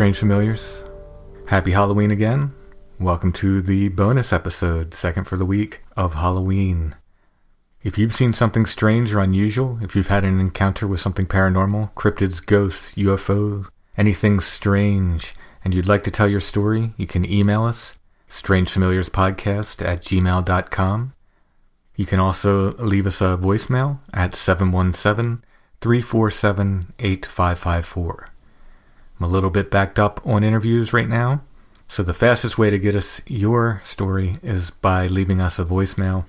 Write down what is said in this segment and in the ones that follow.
Strange Familiars. Happy Halloween again. Welcome to the bonus episode, second for the week of Halloween. If you've seen something strange or unusual, if you've had an encounter with something paranormal, cryptids, ghosts, UFO, anything strange, and you'd like to tell your story, you can email us, strangefamiliarspodcast at gmail.com. You can also leave us a voicemail at 717 347 8554. I'm a little bit backed up on interviews right now, so the fastest way to get us your story is by leaving us a voicemail.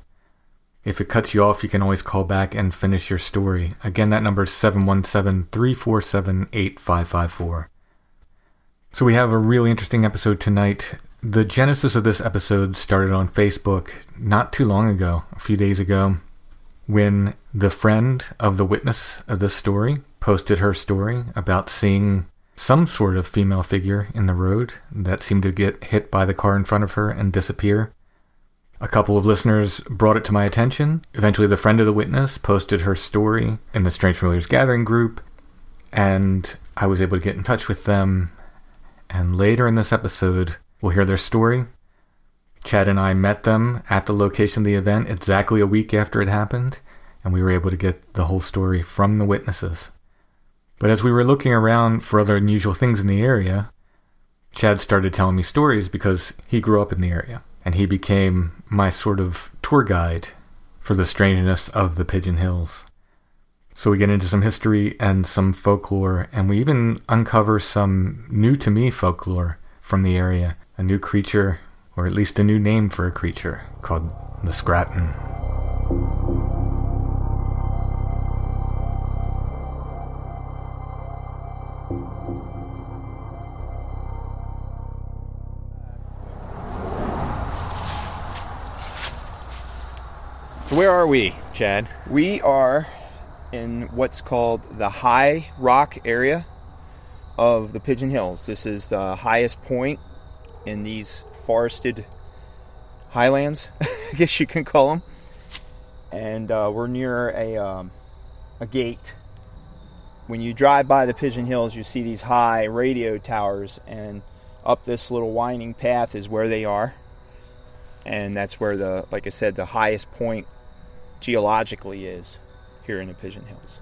If it cuts you off, you can always call back and finish your story. Again, that number is 717 347 8554. So, we have a really interesting episode tonight. The genesis of this episode started on Facebook not too long ago, a few days ago, when the friend of the witness of this story posted her story about seeing some sort of female figure in the road that seemed to get hit by the car in front of her and disappear. A couple of listeners brought it to my attention. Eventually, the friend of the witness posted her story in the Strange Familiars Gathering group, and I was able to get in touch with them. And later in this episode, we'll hear their story. Chad and I met them at the location of the event exactly a week after it happened, and we were able to get the whole story from the witnesses. But as we were looking around for other unusual things in the area, Chad started telling me stories because he grew up in the area and he became my sort of tour guide for the strangeness of the Pigeon Hills. So we get into some history and some folklore, and we even uncover some new to me folklore from the area. A new creature, or at least a new name for a creature, called the Scratton. So where are we, Chad? We are in what's called the High Rock area of the Pigeon Hills. This is the highest point in these forested highlands, I guess you can call them. And uh, we're near a, um, a gate. When you drive by the Pigeon Hills, you see these high radio towers, and up this little winding path is where they are. And that's where the, like I said, the highest point geologically is. here in the Pigeon Hills.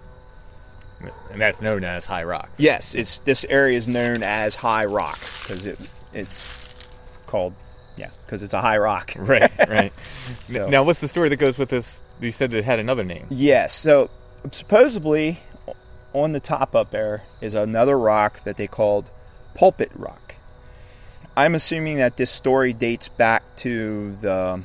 And that's known as High Rock. Yes, it's this area is known as High Rock because it it's called yeah because it's a high rock. Right, right. So- Now, what's the story that goes with this? You said it had another name. Yes. So supposedly, on the top up there is another rock that they called Pulpit Rock. I'm assuming that this story dates back to the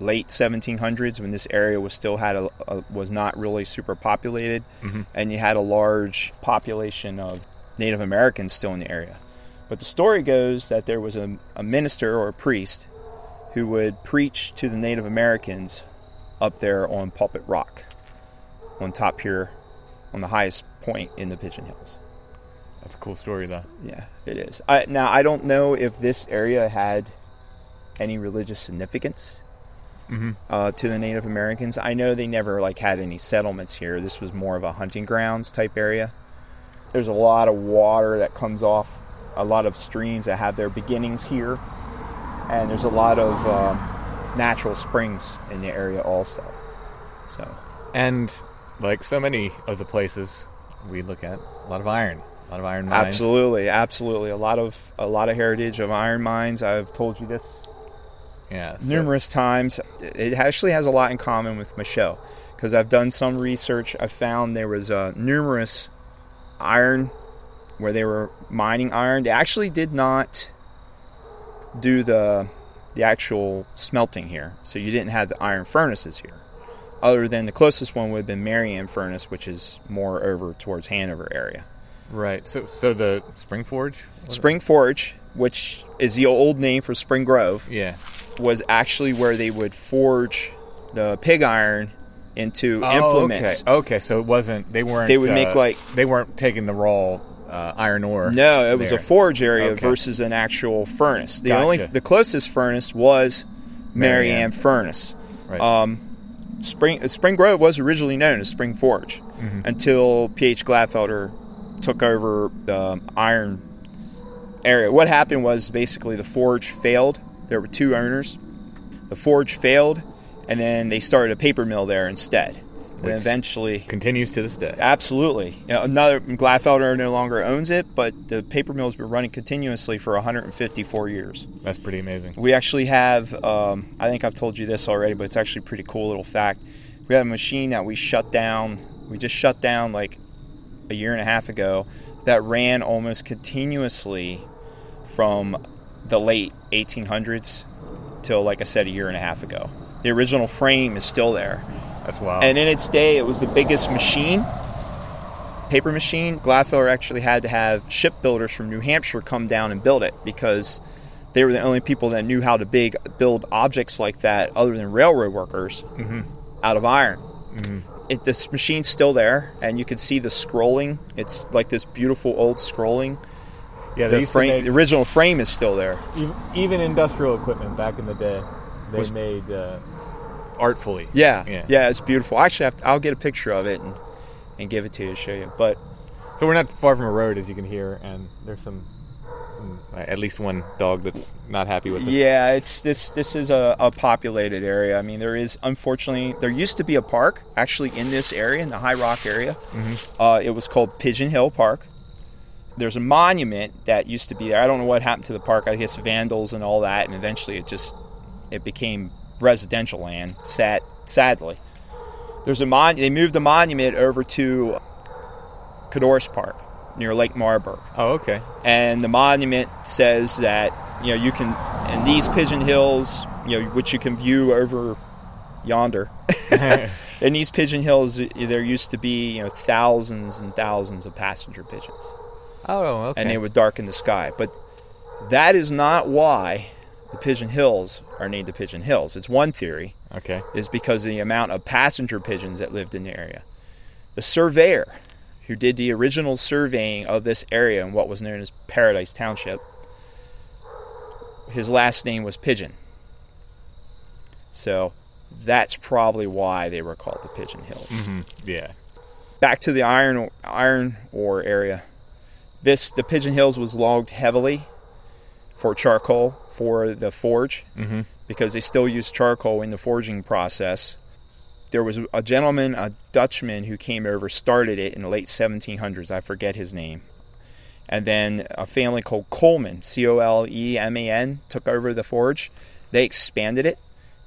late 1700s when this area was still had a, a was not really super populated, mm-hmm. and you had a large population of Native Americans still in the area. But the story goes that there was a, a minister or a priest who would preach to the Native Americans up there on Pulpit Rock, on top here, on the highest point in the Pigeon Hills. That's a cool story, though. Yeah, it is. I, now I don't know if this area had any religious significance uh, to the Native Americans. I know they never like had any settlements here. This was more of a hunting grounds type area. There's a lot of water that comes off, a lot of streams that have their beginnings here, and there's a lot of um, natural springs in the area also. So And like so many of the places we look at, a lot of iron, a lot of iron mines. absolutely, absolutely, a lot of a lot of heritage of iron mines. I've told you this Yeah. so- numerous times. It actually has a lot in common with Michelle because I've done some research. I found there was uh, numerous iron where they were mining iron. They actually did not do the the actual smelting here, so you didn't have the iron furnaces here. Other than the closest one would have been Mary Ann furnace, which is more over towards Hanover area. Right. So, so the Spring Forge. Spring Forge, which is the old name for Spring Grove, Yeah. Was actually where they would forge the pig iron into Oh, implements. Okay. okay. So it wasn't. They weren't. They would make, uh, like- They weren't taking the raw uh, iron ore. No, it was a forge area Okay. versus an actual furnace. The Gotcha. only the closest furnace was Marianne Marianne. furnace. Right. Um, Spring Spring Grove was originally known as Spring Forge Mm-hmm. until P.H. Glatfelter took over the iron area. What happened was basically the forge failed. There were two owners. The forge failed, and then they started a paper mill there instead. And eventually, Continues to this day. Absolutely. You know, another Glatfelter no longer owns it, but the paper mill's been running continuously for 154 years. That's pretty amazing. We actually have, um, I think I've told you this already, but it's actually a pretty cool little fact. We have a machine that we shut down. We just shut down like a year and a half ago that ran almost continuously from the late 1800s till, like I said, a year and a half ago. The original frame is still there. That's wild. And in its day, it was the biggest machine, paper machine. Glatfelter actually had to have shipbuilders from New Hampshire come down and build it because they were the only people that knew how to big build objects like that, other than railroad workers, mm-hmm. out of iron. Mm-hmm. It, this machine's still there, and you can see the scrolling. It's like this beautiful old scrolling. Yeah, The frame, make- the original frame is still there. even, even industrial equipment back in the day, they Was- made uh, artfully. Yeah, Yeah. yeah, it's beautiful. Actually, I have to- I'll get a picture of it and, and give it to you to show you. But So we're not far from a road, as you can hear, and there's some, some at least one dog that's not happy with us. Yeah, it's this. This is a, a populated area. I mean, there is unfortunately there used to be a park actually in this area, in the High Rock area. Uh, it was called Pigeon Hill Park. There's a monument that used to be there. I don't know what happened to the park. I guess vandals and all that, and eventually it just it became residential land. Sad, sadly, there's a mon. They moved the monument over to Codorus Park near Lake Marburg Oh, okay. and the monument says that you know you can in these pigeon hills you know which you can view over yonder in these pigeon hills there used to be you know thousands and thousands of passenger pigeons Oh, okay. and they would darken the sky but that is not why the pigeon hills are named the pigeon hills it's one theory okay. is because of the amount of passenger pigeons that lived in the area. The surveyor who did the original surveying of this area in what was known as Paradise Township, his last name was Pigeon. So that's probably why they were called the Pigeon Hills. Mm-hmm. Yeah. Back to the iron iron ore area. This the Pigeon Hills was logged heavily for charcoal for the forge Mm-hmm. because they still use charcoal in the forging process. there was a gentleman, a Dutchman, who came over, started it in the late 1700s. I forget his name. And then a family called Coleman, C O L E M A N, took over the forge. They expanded it.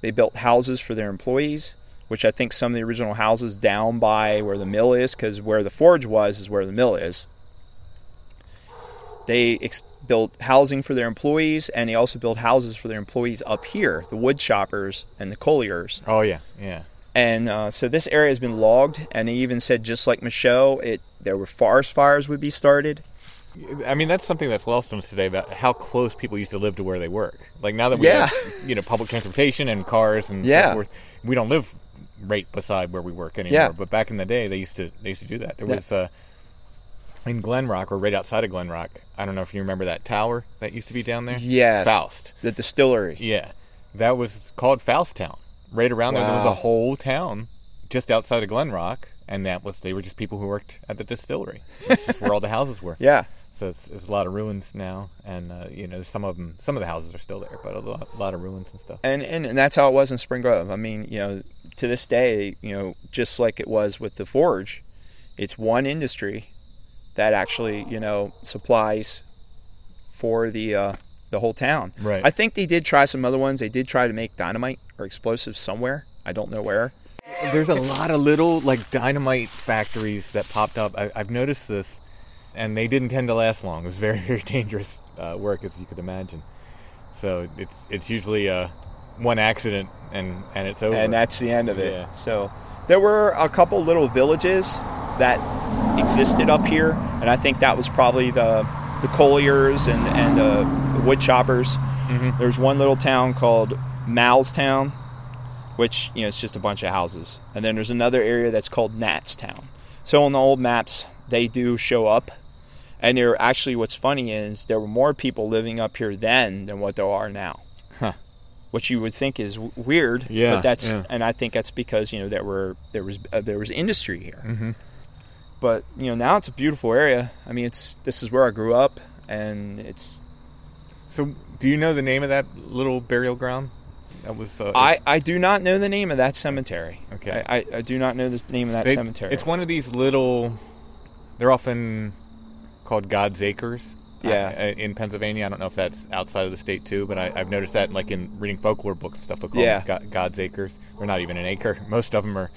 They built houses for their employees, which I think some of the original houses down by where the mill is, because where the forge was is where the mill is. They ex- built housing for their employees, and they also built houses for their employees up here, the wood choppers and the colliers. Oh yeah, yeah. And uh, so this area has been logged, and they even said just like Michelle, it there were forest fires would be started. I mean, that's something that's lost on us today about how close people used to live to where they work. Like now that we Yeah. have, you know, public transportation and cars and Yeah. so forth, we don't live right beside where we work anymore. Yeah. But back in the day, they used to they used to do that. There was uh, in Glen Rock or right outside of Glen Rock. I don't know if you remember that tower that used to be down there. Yes, Foust. the distillery. Yeah, that was called Foust Town. Right around there, there was a whole town just outside of Glen Rock, and that was they were just people who worked at the distillery. That's just where all the houses were. Yeah, So it's, it's a lot of ruins now, and uh, you know some of them, some of the houses are still there, but a lot, a lot of ruins and stuff. and, and and that's how it was in Spring Grove. I mean, you know, to this day, you know, just like it was with the forge, it's one industry that actually, you know, supplies for the uh, the whole town. Right. I think they did try some other ones. They did try to make dynamite or explosives somewhere. I don't know where. There's a lot of little like dynamite factories that popped up. I, I've noticed this, and they didn't tend to last long. It was very, very dangerous uh, work, as you could imagine. So it's it's usually uh, one accident and and it's over. and that's the end of it. Yeah. So there were a couple little villages that existed up here, and I think that was probably the the colliers and and uh, the wood choppers. There's one little town called Malstown, which you know it's just a bunch of houses, and then there's another area that's called Natstown. So on the old maps, they do show up. And there actually, what's funny is there were more people living up here then than what there are now. Which you would think is w- weird. Yeah, but that's yeah. and I think that's because you know there were there was uh, there was industry here. Mm-hmm. But you know now it's a beautiful area. I mean, it's this is where I grew up, and it's So do you know the name of that little burial ground? That was uh, I I do not know the name of that cemetery. Okay. I I, I do not know the name of that They- cemetery. It's one of these little. They're often called God's Acres. Yeah. uh, in Pennsylvania, I don't know if that's outside of the state too, but I, I've noticed that like in reading folklore books and stuff. They'll call Yeah. them God, God's Acres. They're not even an acre. Most of them are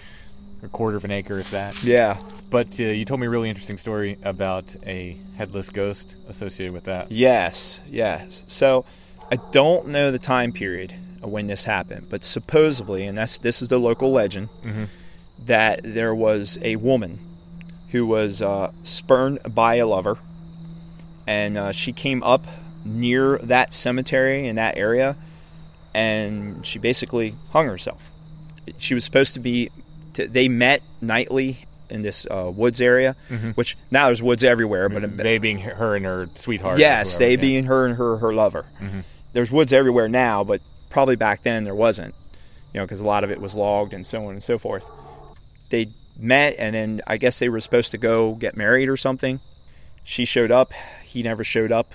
a quarter of an acre, if that. Yeah. But uh, you told me a really interesting story about a headless ghost associated with that. Yes, yes. So I don't know the time period when this happened, but supposedly, and that's this is the local legend, that there was a woman who was uh, spurned by a lover, and uh, she came up near that cemetery in that area, and she basically hung herself. She was supposed to be. T- they met nightly in this uh, woods area, which now there's woods everywhere, but They being her- and her sweetheart. Yes, they yeah. being her and her her lover. There's woods everywhere now, but probably back then there wasn't. You know, because a lot of it was logged and so on and so forth. They met, and then I guess they were supposed to go get married or something. She showed up. He never showed up,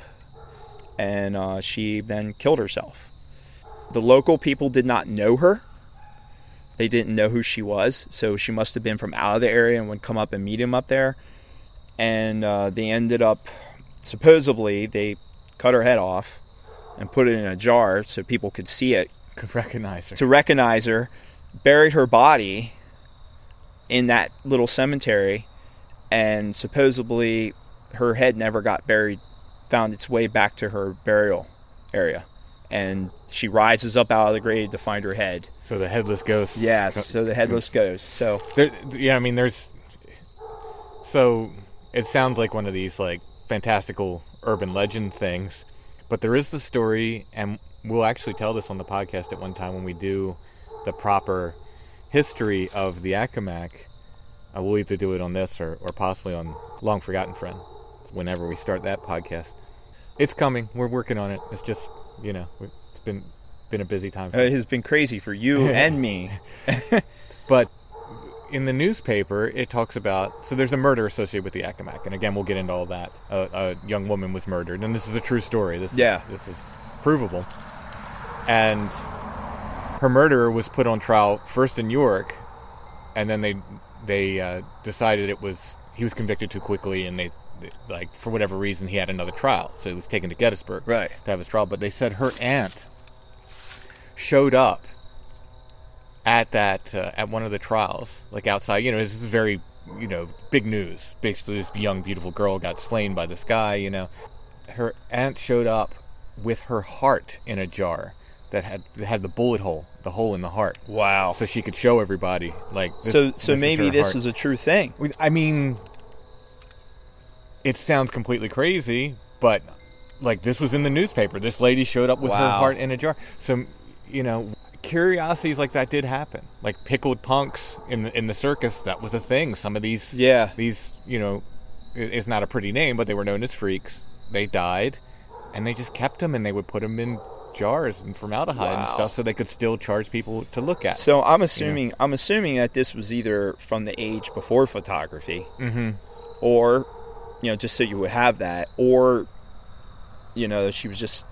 and uh, she then killed herself. The local people did not know her. They didn't know who she was, so she must have been from out of the area and would come up and meet him up there. And uh, they ended up, supposedly, they cut her head off and put it in a jar so people could see it could recognize her. to recognize her, buried her body in that little cemetery, and supposedly her head never got buried, found its way back to her burial area. And she rises up out of the grave to find her head. so the headless ghost. Yes, so the headless ghost. So There, yeah, I mean, there's. So it sounds like one of these like fantastical urban legend things, but there is the story, and we'll actually tell this on the podcast at one time when we do the proper history of the Accomac. Uh, we'll either do it on this or, or possibly on Long Forgotten Friend, whenever we start that podcast. It's coming. We're working on it. It's just you know it's been been a busy time. for uh, it has been crazy for you and me. But in the newspaper, it talks about so there's a murder associated with the Accomac, and again, we'll get into all that. A, a young woman was murdered, and this is a true story. This Yeah. is, this is provable. And her murderer was put on trial first in York, and then they they uh, decided it was he was convicted too quickly, and they like for whatever reason he had another trial, so he was taken to Gettysburg Right. to have his trial. But they said her aunt showed up at that uh, at one of the trials, like outside. You know, this is very you know big news. Basically, this young beautiful girl got slain by this guy. You know, her aunt showed up with her heart in a jar that had that had the bullet hole, the hole in the heart, Wow. so she could show everybody. Like, this, so so this maybe her this heart. is a true thing. I mean, it sounds completely crazy, but like this was in the newspaper. This lady showed up with her Wow. heart in a jar. So, you know, curiosities like that did happen. Like pickled punks in the in the circus, that was a thing. Some of these, Yeah. these, you know, it- it's not a pretty name, but they were known as freaks. They died, and they just kept them, and they would put them in jars and formaldehyde and stuff, so they could still charge people to look at. So I'm assuming I'm assuming that this was either from the age before photography, mm-hmm. or you know just so you would have that, or you know she was just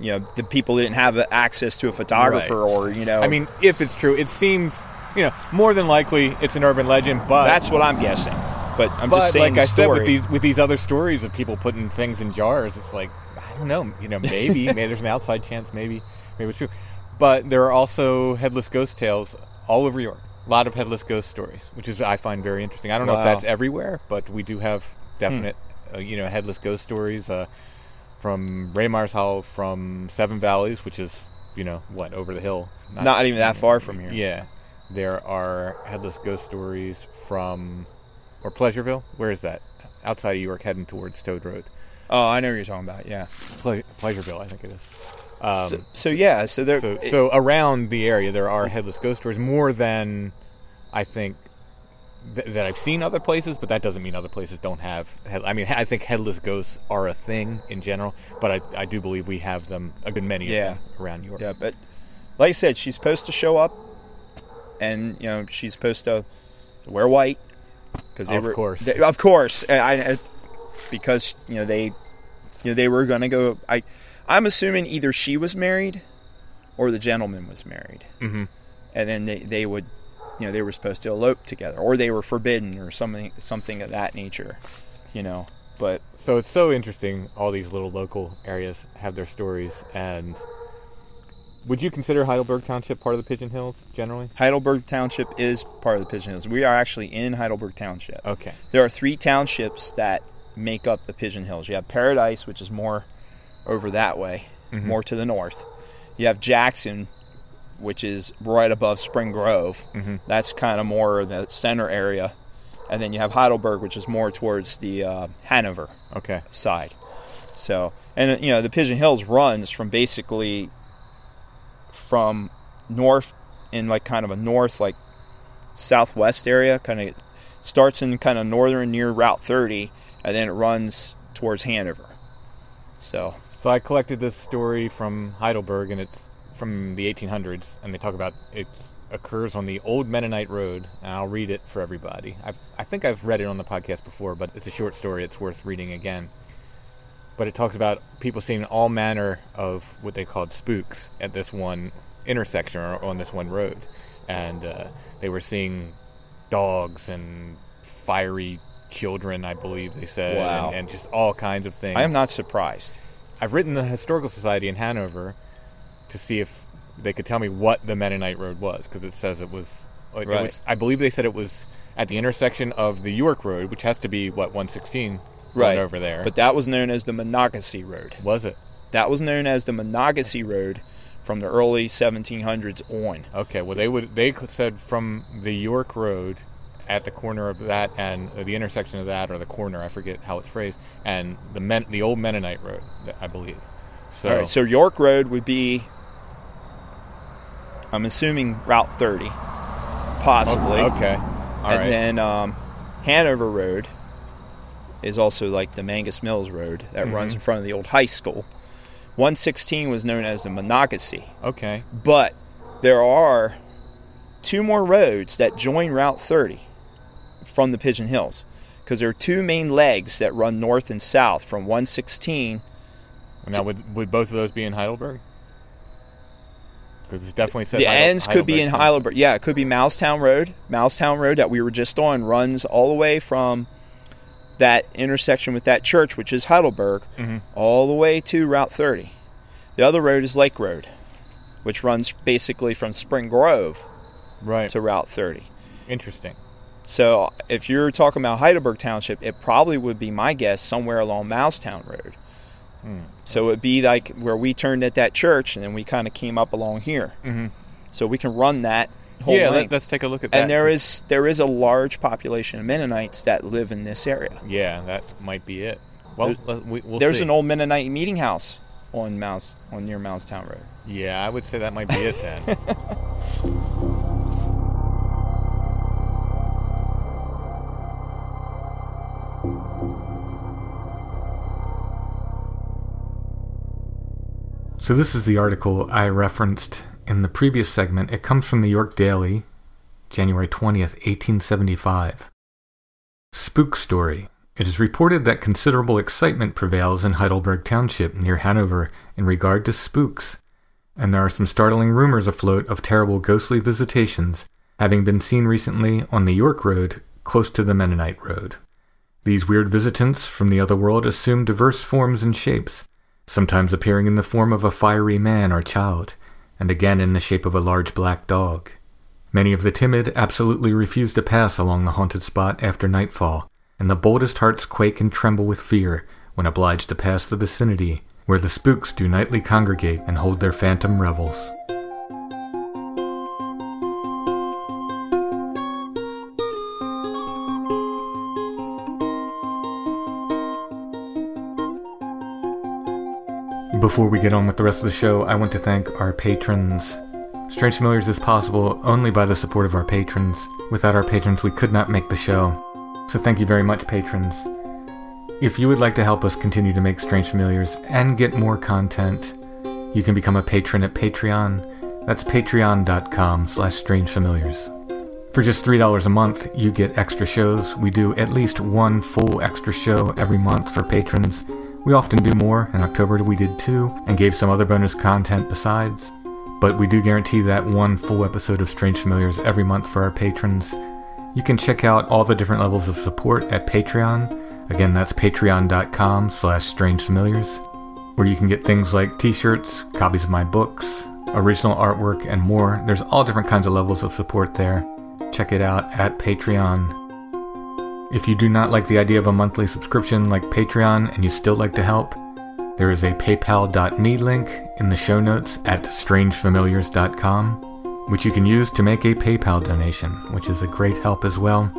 you know the people didn't have access to a photographer, Right. or you know I mean, if it's true, it seems, you know, more than likely it's an urban legend, but that's what I'm guessing. But I'm but just saying like the I said with story. these with these other stories of people putting things in jars, it's like I don't know, you know, maybe maybe there's an outside chance, maybe maybe it's true, but there are also headless ghost tales all over York. A lot of headless ghost stories, which is I find very interesting. I don't know if that's everywhere, but we do have definite, uh, you know, headless ghost stories uh, from Raymar's Hall, from Seven Valleys, which is you know what over the hill, not even that far from here. yeah, there are headless ghost stories from or Pleasureville. Where is that? Outside of York, heading towards Toad Road. Oh, I know what you're talking about. Yeah. Ple- Pleasureville, I think it is. Um, so, so yeah, so there. so, it- so around the area, there are headless ghost stories more than I think th- that I've seen other places, but that doesn't mean other places don't have. Head- I mean, I think headless ghosts are a thing in general, but I, I do believe we have them a good many Yeah. of them around York. Yeah, but like I said, she's supposed to show up, and you know she's supposed to wear white because Of were, course. they- of course, I, I, because you know they, you know they were gonna go. I, I'm assuming either she was married, or the gentleman was married, hmm and then they they would, you know, they were supposed to elope together, or they were forbidden, or something something of that nature, you know. But So it's so interesting. All these little local areas have their stories. And would you consider Heidelberg Township part of the Pigeon Hills generally? Heidelberg Township is part of the Pigeon Hills. We are actually in Heidelberg Township. Okay. There are three townships that make up the Pigeon Hills. You have Paradise, which is more over that way, Mhm. more to the north. You have Jackson, which is right above Spring Grove. Mhm. That's kind of more the center area. And then you have Heidelberg, which is more towards the uh, Hanover Okay. side. So, and you know, the Pigeon Hills runs from basically from north in like kind of a north, like southwest area, kind of starts in kind of northern near Route 30, and then it runs towards Hanover. So, So I collected this story from Heidelberg, and it's from the 1800s, and they talk about it occurs on the Old Mennonite Road, and I'll read it for everybody. I've, I think I've read it on the podcast before, but it's a short story. It's worth reading again. But it talks about people seeing all manner of what they called spooks at this one intersection or on this one road, and uh, they were seeing dogs and fiery children, I believe they said, Wow. and, and just all kinds of things. I am not surprised. I've written the Historical Society in Hanover to see if they could tell me what the Mennonite Road was because it says it was, it Right. was. I believe they said it was at the intersection of the York Road, which has to be what 116 Right over there. But that was known as the Monocacy Road. was it? That was known as the Monocacy Road from the early 1700s on. Okay. Well, they would. They said from the York Road at the corner of that and uh, the intersection of that or the corner. I forget how it's phrased. And the Men, the old Mennonite Road, I believe. So, All right, so York Road would be, I'm assuming Route 30, possibly. okay. All and right. then um, Hanover Road is also like the Menges Mills Road that runs Mhm. in front of the old high school. 116 was known as the Monocacy, okay. but there are two more roads that join Route 30 from the Pigeon Hills because there are two main legs that run north and south from 116 Now, would would both of those be in Heidelberg? Because it's definitely said the Heidel- ends could be in Heidelberg. Yeah, it could be Moulstown Road. Moulstown Road that we were just on runs all the way from that intersection with that church, which is Heidelberg, Mm-hmm. all the way to Route 30. The other road is Lake Road, which runs basically from Spring Grove Right. to Route 30. Interesting. So if you're talking about Heidelberg Township, it probably would be my guess somewhere along Moulstown Road. Hmm. So it'd be like where we turned at that church, and then we kind of came up along here. Mhm. So we can run that whole yeah, length. let, us take a look at that. and there is there is a large population of Mennonites that live in this area. Yeah, that might be it. Well, There's- we, we'll There's see. an old Mennonite meeting house on Mouse on near Moulstown Road. Yeah, I would say that might be it then. So this is the article I referenced in the previous segment. It comes from the York Daily, January 20th, 1875. Spook Story. It is reported that considerable excitement prevails in Heidelberg Township near Hanover in regard to spooks, and there are some startling rumors afloat of terrible ghostly visitations having been seen recently on the York Road close to the Mennonite Road. These weird visitants from the other world assume diverse forms and shapes, sometimes appearing in the form of a fiery man or child, and again in the shape of a large black dog. Many of the timid absolutely refuse to pass along the haunted spot after nightfall, and the boldest hearts quake and tremble with fear when obliged to pass the vicinity where the spooks do nightly congregate and hold their phantom revels. Before we get on with the rest of the show, I want to thank our patrons. Strange Familiars is possible only by the support of our patrons. Without our patrons, we could not make the show. So thank you very much, patrons. If you would like to help us continue to make Strange Familiars and get more content, you can become a patron at Patreon. That's patreon.com slash strangefamiliars. For just $3 a month, you get extra shows. We do at least one full extra show every month for patrons. We often do more. In October, we did two and gave some other bonus content besides. But we do guarantee that one full episode of Strange Familiars every month for our patrons. You can check out all the different levels of support at Patreon. Again, that's patreon.com slash strangefamiliars, where you can get things like t-shirts, copies of my books, original artwork, and more. There's all different kinds of levels of support there. Check it out at Patreon. If you do not like the idea of a monthly subscription like Patreon and you still like to help, there is a paypal.me link in the show notes at strangefamiliars.com, which you can use to make a PayPal donation, which is a great help as well.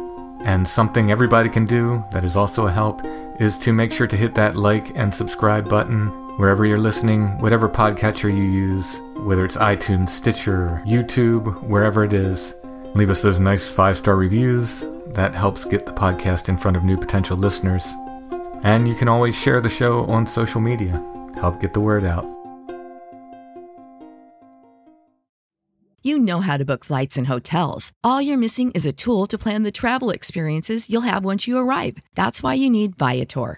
And something everybody can do that is also a help is to make sure to hit that like and subscribe button wherever you're listening, whatever podcatcher you use, whether it's iTunes, Stitcher, YouTube, wherever it is. Leave us those nice five star reviews. That helps get the podcast in front of new potential listeners. And you can always share the show on social media. Help get the word out. You know how to book flights and hotels. All you're missing is a tool to plan the travel experiences you'll have once you arrive. That's why you need Viator.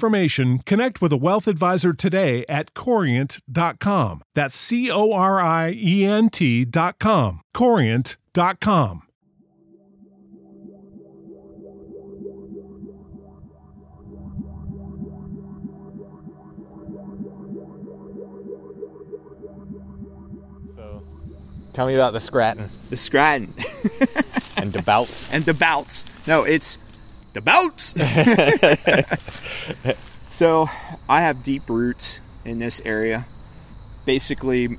information, connect with a wealth advisor today at corient.com. That's C O R I E N T.com. Corient.com. So, tell me about the Scratton The Scranton and the Bouts. and the Bouts. No, it's the Bouts. so I have deep roots in this area. Basically,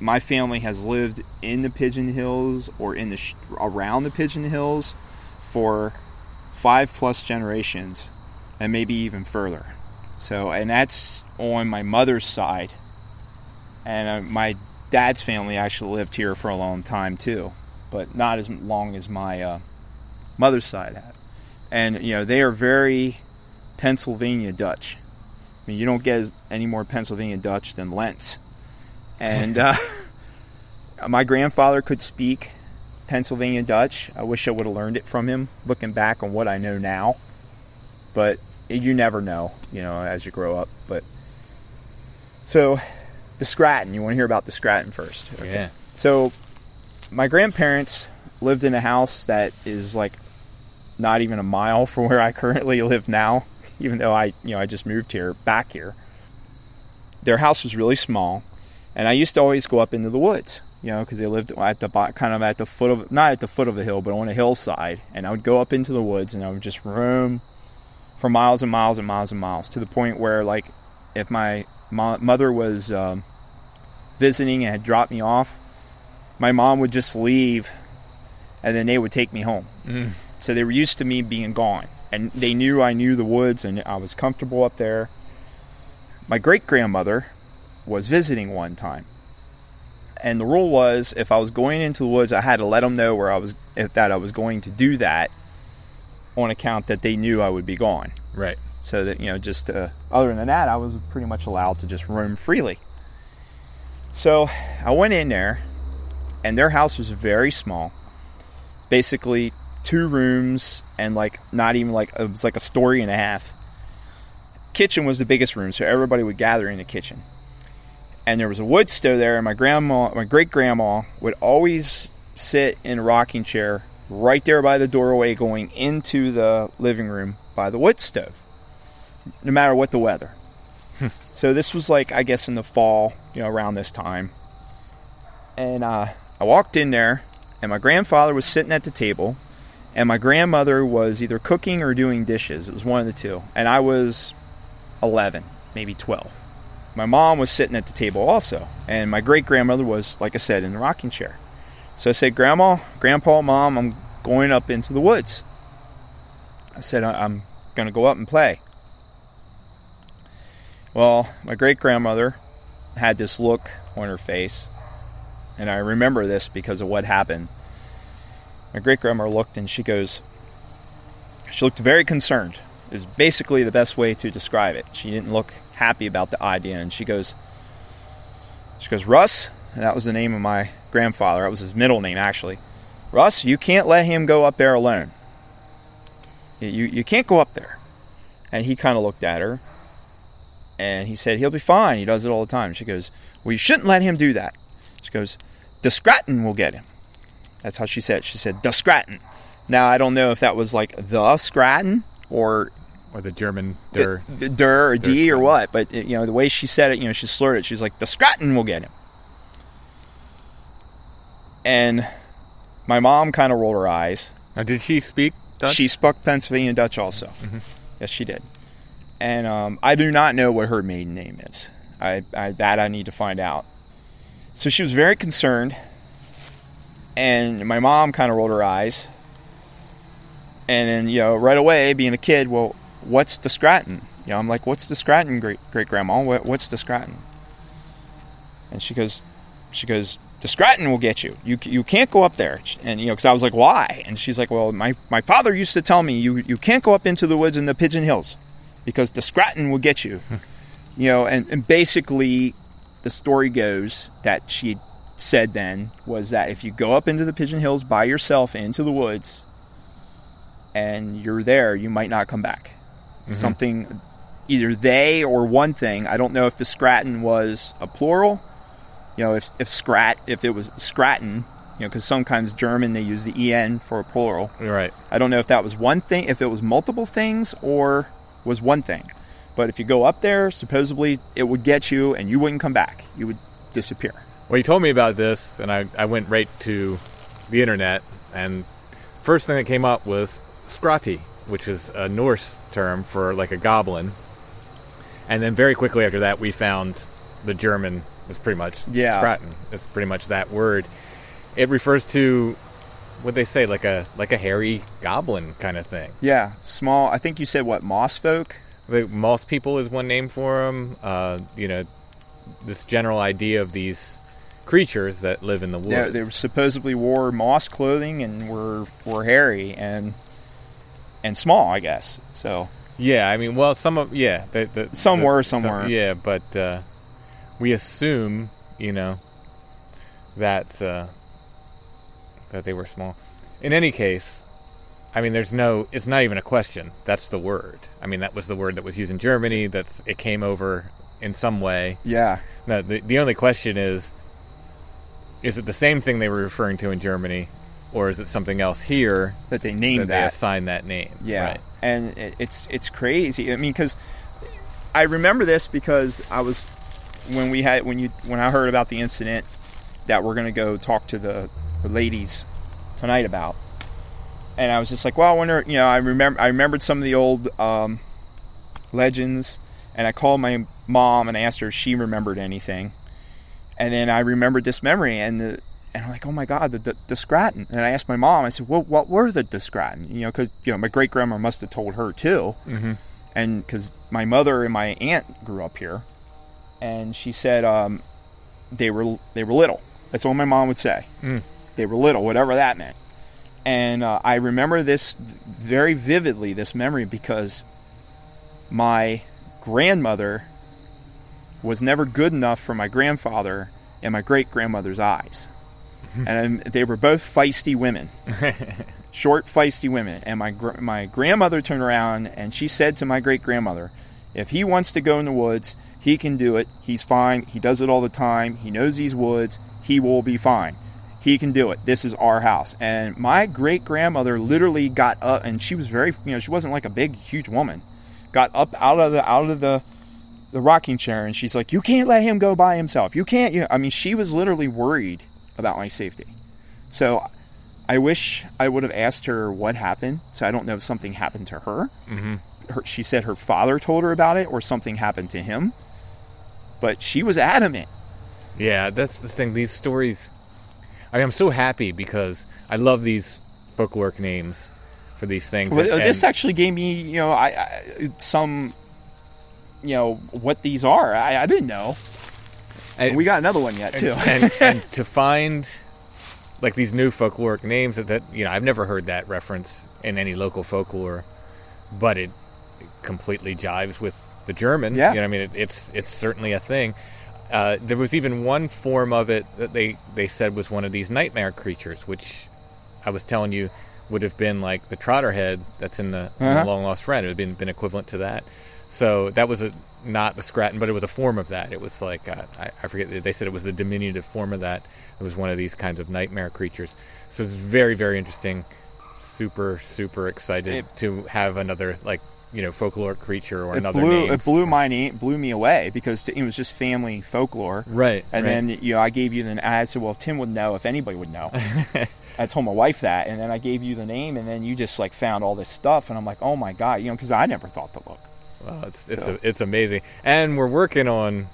my family has lived in the Pigeon Hills or in the sh- around the Pigeon Hills for five plus generations, and maybe even further. So, and that's on my mother's side, and uh, my dad's family actually lived here for a long time too, but not as long as my uh, mother's side had. And you know, they are very Pennsylvania Dutch. I mean, you don't get any more Pennsylvania Dutch than Lentz. And uh, my grandfather could speak Pennsylvania Dutch. I wish I would have learned it from him, looking back on what I know now. But you never know, you know, as you grow up. But so, the Scranton. You want to hear about the Scranton first? Yeah. So, my grandparents lived in a house that is like not even a mile from where I currently live now, even though I, you know, I just moved here, back here. Their house was really small, and I used to always go up into the woods, you know, because they lived at the kind of at the foot of not at the foot of a hill, but on a hillside, and I would go up into the woods and I would just roam for miles and miles and miles and miles to the point where, like, if my mother was um, visiting and had dropped me off, my mom would just leave and then they would take me home. So they were used to me being gone. And they knew I knew the woods and I was comfortable up there. My great grandmother was visiting one time. And the rule was if I was going into the woods, I had to let them know where I was if, that I was going to do that on account that they knew I would be gone. Right. So that, you know, just uh, other than that, I was pretty much allowed to just roam freely. So I went in there, and their house was very small. Basically, two rooms and like not even like it was like a story and a half. Kitchen was the biggest room, so everybody would gather in the kitchen. And there was a wood stove there, and my grandma, my great grandma, would always sit in a rocking chair right there by the doorway going into the living room by the wood stove, no matter what the weather. so this was like, I guess, in the fall, you know, around this time. And uh, I walked in there, and my grandfather was sitting at the table, and my grandmother was either cooking or doing dishes. It was one of the two. And I was 11, maybe 12. My mom was sitting at the table also, and my great grandmother was, like I said, in the rocking chair. So I said, Grandma, Grandpa, Mom, I'm going up into the woods. I said, "I- I'm going to go up and play. Well, my great grandmother had this look on her face, and I remember this because of what happened. My great grandmother looked and she goes, she looked very concerned, is basically the best way to describe it. She didn't look happy about the idea, and she goes, she goes, Russ, and that was the name of my grandfather. That was his middle name, actually. Russ, you can't let him go up there alone. You, you can't go up there. And he kind of looked at her and he said, He'll be fine. He does it all the time. She goes, Well, you shouldn't let him do that. She goes, The Scranton will get him. That's how she said it. She said, The Scranton. Now, I don't know if that was like the Scranton or Or the German der. the der or D or what, but you know the way she said it, you know she slurred it. She's like, "The Scranton will get him," and my mom kind of rolled her eyes. Now, did she speak Dutch? She spoke Pennsylvania Dutch also. Yes, she did. And um, I do not know what her maiden name is. I, I that I need to find out. So she was very concerned, and my mom kind of rolled her eyes. And then you know right away, being a kid, well, what's the Scranton? You know, I'm like, what's the Scranton, great great grandma? What, what's the Scranton? And she goes, she goes, the Scranton will get you. You you can't go up there. And you know, because I was like, why? And she's like, well, my my father used to tell me you you can't go up into the woods in the Pigeon Hills because the Scranton will get you. you know, and, and basically, the story goes that she said then was that if you go up into the Pigeon Hills by yourself into the woods, and you're there, you might not come back. Mm-hmm. Something either they or one thing. I don't know if the Scratten was a plural. You know, if if Scrat, if it was Scratten, you know, because sometimes German they use the en for a plural. Right. I don't know if that was one thing, if it was multiple things, or was one thing. But if you go up there, supposedly it would get you, and you wouldn't come back. You would disappear. Well, you told me about this, and I, I went right to the internet, and first thing that came up was Scrati, which is a Norse term for like a goblin. And then very quickly after that, we found the German is pretty much Yeah. Scraten. It's pretty much that word. It refers to what they say, like a like a hairy goblin kind of thing. Yeah, small. I think you said what moss folk. The moss people is one name for them. Uh, you know, this general idea of these creatures that live in the woods. They, they supposedly wore moss clothing and were were hairy and and small, I guess. So Yeah, I mean, well, some of yeah, the, the, Some the- were, some weren't. Yeah, but uh, we assume, you know, that uh, that they were small. In any case, I mean, there's no. It's not even a question. That's the word. I mean, that was the word that was used in Germany. That it came over in some way. yeah, No, the the only question is, is it the same thing they were referring to in Germany, or is it something else here that they named that named they that. assigned that name? Yeah, Right. and it, it's it's crazy. I mean, because I remember this because I was when we had when you when I heard about the incident that we're gonna go talk to the, the ladies tonight about, and I was just like, well, I wonder. You know, I remember I remembered some of the old um, legends, and I called my mom and asked her if she remembered anything, and then I remembered this memory and the. And I'm like, oh my God, the, the, the Scratten. And I asked my mom, I said, well, what were the Discratten? You know, because, you know, my great grandma must have told her too. Mhm. And because my mother and my aunt grew up here. And she said um, they were they were little. That's all my mom would say. Mm. They were little, whatever that meant. And uh, I remember this very vividly, this memory, because my grandmother was never good enough for my grandfather and my great grandmother's eyes. and they were both feisty women, short, feisty women. And my gr- my grandmother turned around and she said to my great grandmother, "If he wants to go in the woods, he can do it. He's fine. He does it all the time. He knows these woods. He will be fine. He can do it. This is our house." And my great grandmother literally got up, and she was very, you know, she wasn't like a big, huge woman. Got up out of the out of the the rocking chair and she's like, "You can't let him go by himself. You can't." You know, I mean, she was literally worried about my safety. So, I wish I would have asked her what happened. So I don't know if something happened to her. Mm-hmm. her she said her father told her about it, or something happened to him. But she was adamant. Yeah, that's the thing. These stories, I mean, I'm so happy because I love these folkloric names for these things. Well, and- this actually gave me, you know, I, I some, you know, what these are. I, I didn't know. and- we got another one yet too. and, and to find like these new folkloric names that, that you know I've never heard that reference in any local folklore, but it completely jives with the German. Yeah. you know, I mean, it, it's it's certainly a thing. Uh, there was even one form of it that they they said was one of these nightmare creatures, which I was telling you would have been like the trotterhead that's in the, Uh-huh. long lost friend. It would have been, been equivalent to that. So that was a not the Scratten, but it was a form of that. It was like uh, I, I forget. They said it was the diminutive form of that. It was one of these kinds of nightmare creatures. So it's very very interesting. Super super excited It- to have another like you know folkloric creature or another blew name. it blew my blew me away because it was just family folklore. Right, And right. then you know I gave you the I said, well, Tim would know if anybody would know. I told my wife that, and then I gave you the name, and then you just like found all this stuff, and I'm like, oh my god, you know, because I never thought to look. Well, it's it's, So- a, it's amazing, and we're working on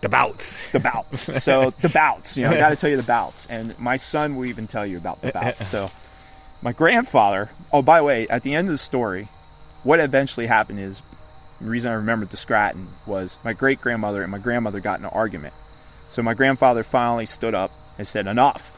the bouts. The bouts. so the bouts, you know, I got to tell you the bouts, and my son will even tell you about the bouts. So my grandfather. Oh, by the way, at the end of the story, what eventually happened is the reason I remembered the Scratten was my great grandmother and my grandmother got in an argument. So my grandfather finally stood up and said, "Enough."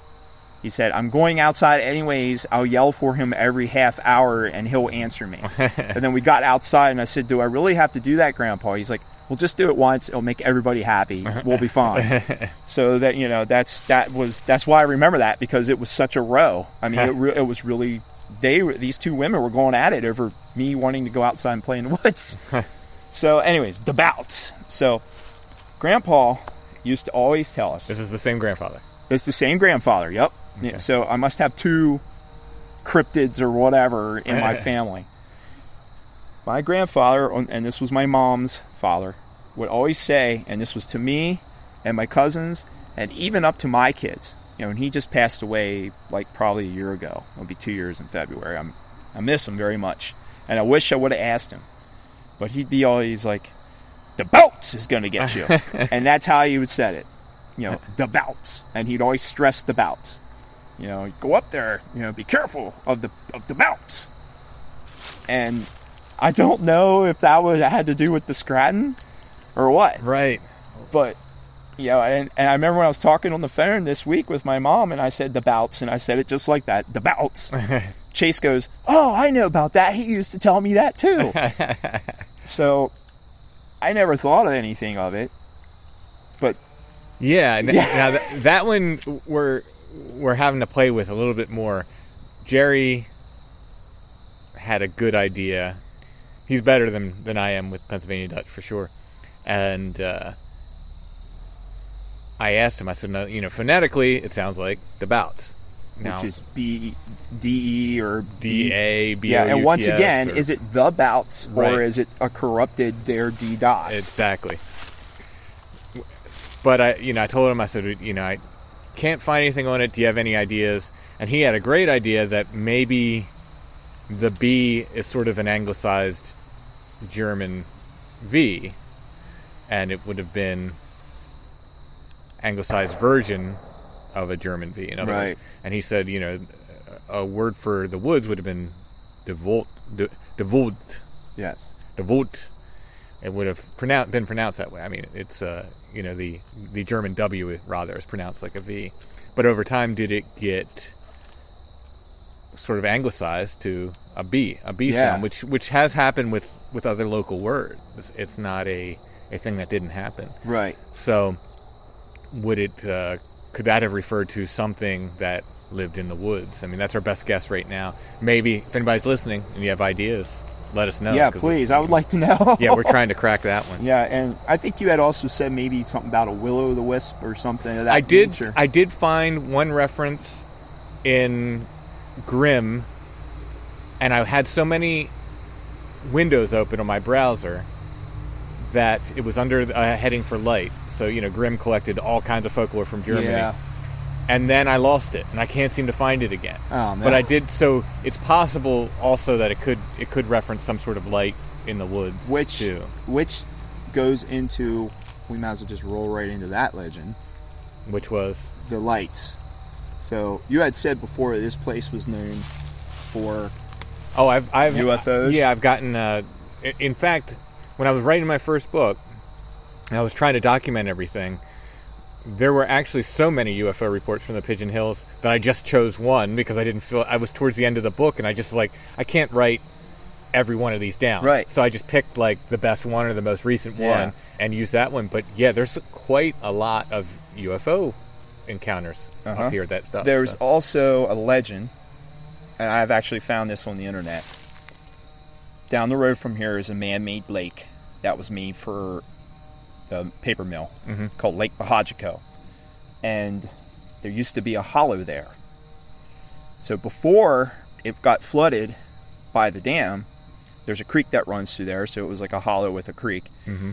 He said, I'm going outside anyways. I'll yell for him every half hour and he'll answer me. and then we got outside and I said, Do I really have to do that, Grandpa? He's like, Well, just do it once. It'll make everybody happy. We'll be fine. so that, you know, that's that was that's why I remember that because it was such a row. I mean, it, re- it was really, they these two women were going at it over me wanting to go outside and play in the woods. So, anyways, the bouts. So, Grandpa used to always tell us This is the same grandfather. it's the same grandfather. Yep. Yeah, so I must have two cryptids or whatever in my family. My grandfather, and this was my mom's father, would always say, and this was to me and my cousins, and even up to my kids. You know, and he just passed away like probably a year ago. It'll be two years in February. I'm, I miss him very much, and I wish I would have asked him, but he'd be always like, "The boats is going to get you," and that's how he would said it. You know, the bouts, and he'd always stress the bouts. You know, go up there. You know, be careful of the of the bouts. And I don't know if that was had to do with the Scratten or what, Right. but you know, and, and I remember when I was talking on the phone this week with my mom, and I said the bouts, and I said it just like that, the bouts. Chase goes, "Oh, I know about that. He used to tell me that too." so I never thought of anything of it, but Yeah, Yeah. Now that, that one we're we're having to play with a little bit more. Jerry had a good idea. He's better than than I am with Pennsylvania Dutch for sure. And uh, I asked him. I said, "No, you know, phonetically, it sounds like the bouts." Now, which is B D E or D A B. Yeah, and once again, or- is it the bouts or is it a corrupted dare D DOS? Exactly. But I, you know, I told him, I said, you know, I can't find anything on it. Do you have any ideas? And he had a great idea that maybe the B is sort of an anglicized German V, and it would have been anglicized version of a German V. In other Right. words, and he said, you know, a word for the woods would have been devolt, de, devolt, yes. devolt it would have pronoun- been pronounced that way. I mean, it's uh, you know the the German W rather is pronounced like a V, but over time did it get sort of anglicized to a B, a B Yeah. sound, which which has happened with with other local words. It's, it's not a a thing that didn't happen. Right. So, would it uh, could that have referred to something that lived in the woods? I mean, that's our best guess right now. Maybe if anybody's listening and you have ideas, let us know. Yeah, please. we- I would like to know. yeah, we're trying to crack that one. Yeah, and I think you had also said maybe something about a will o' the wisp or something of that I did. nature. I did find one reference in Grimm, and I had so many windows open on my browser that it was under a uh, heading for light. So you know, Grimm collected all kinds of folklore from Germany, Yeah. And then I lost it, and I can't seem to find it again. Oh, no. But I did. So it's possible also that it could it could reference some sort of light in the woods, Which too. which goes into we might as well just roll right into that legend. which was The lights. So you had said before this place was known for Oh, I've, I've UFOs? yeah, I've gotten. Uh, in fact, when I was writing my first book, I was trying to document everything. There were actually so many UFO reports from the Pigeon Hills that I just chose one because I didn't feel I was towards the end of the book, and I just like I can't write every one of these down. Right. So I just picked like the best one or the most recent Yeah. one and used that one. But yeah, there's quite a lot of UFO encounters Uh-huh. up here. That stuff. There's so. also a legend, and I've actually found this on the internet. Down the road from here is a man-made lake that was made for the paper mill mm-hmm. called Lake Bahajico, and there used to be a hollow there. So before it got flooded by the dam, there's a creek that runs through there, so it was like a hollow with a creek. Mm-hmm.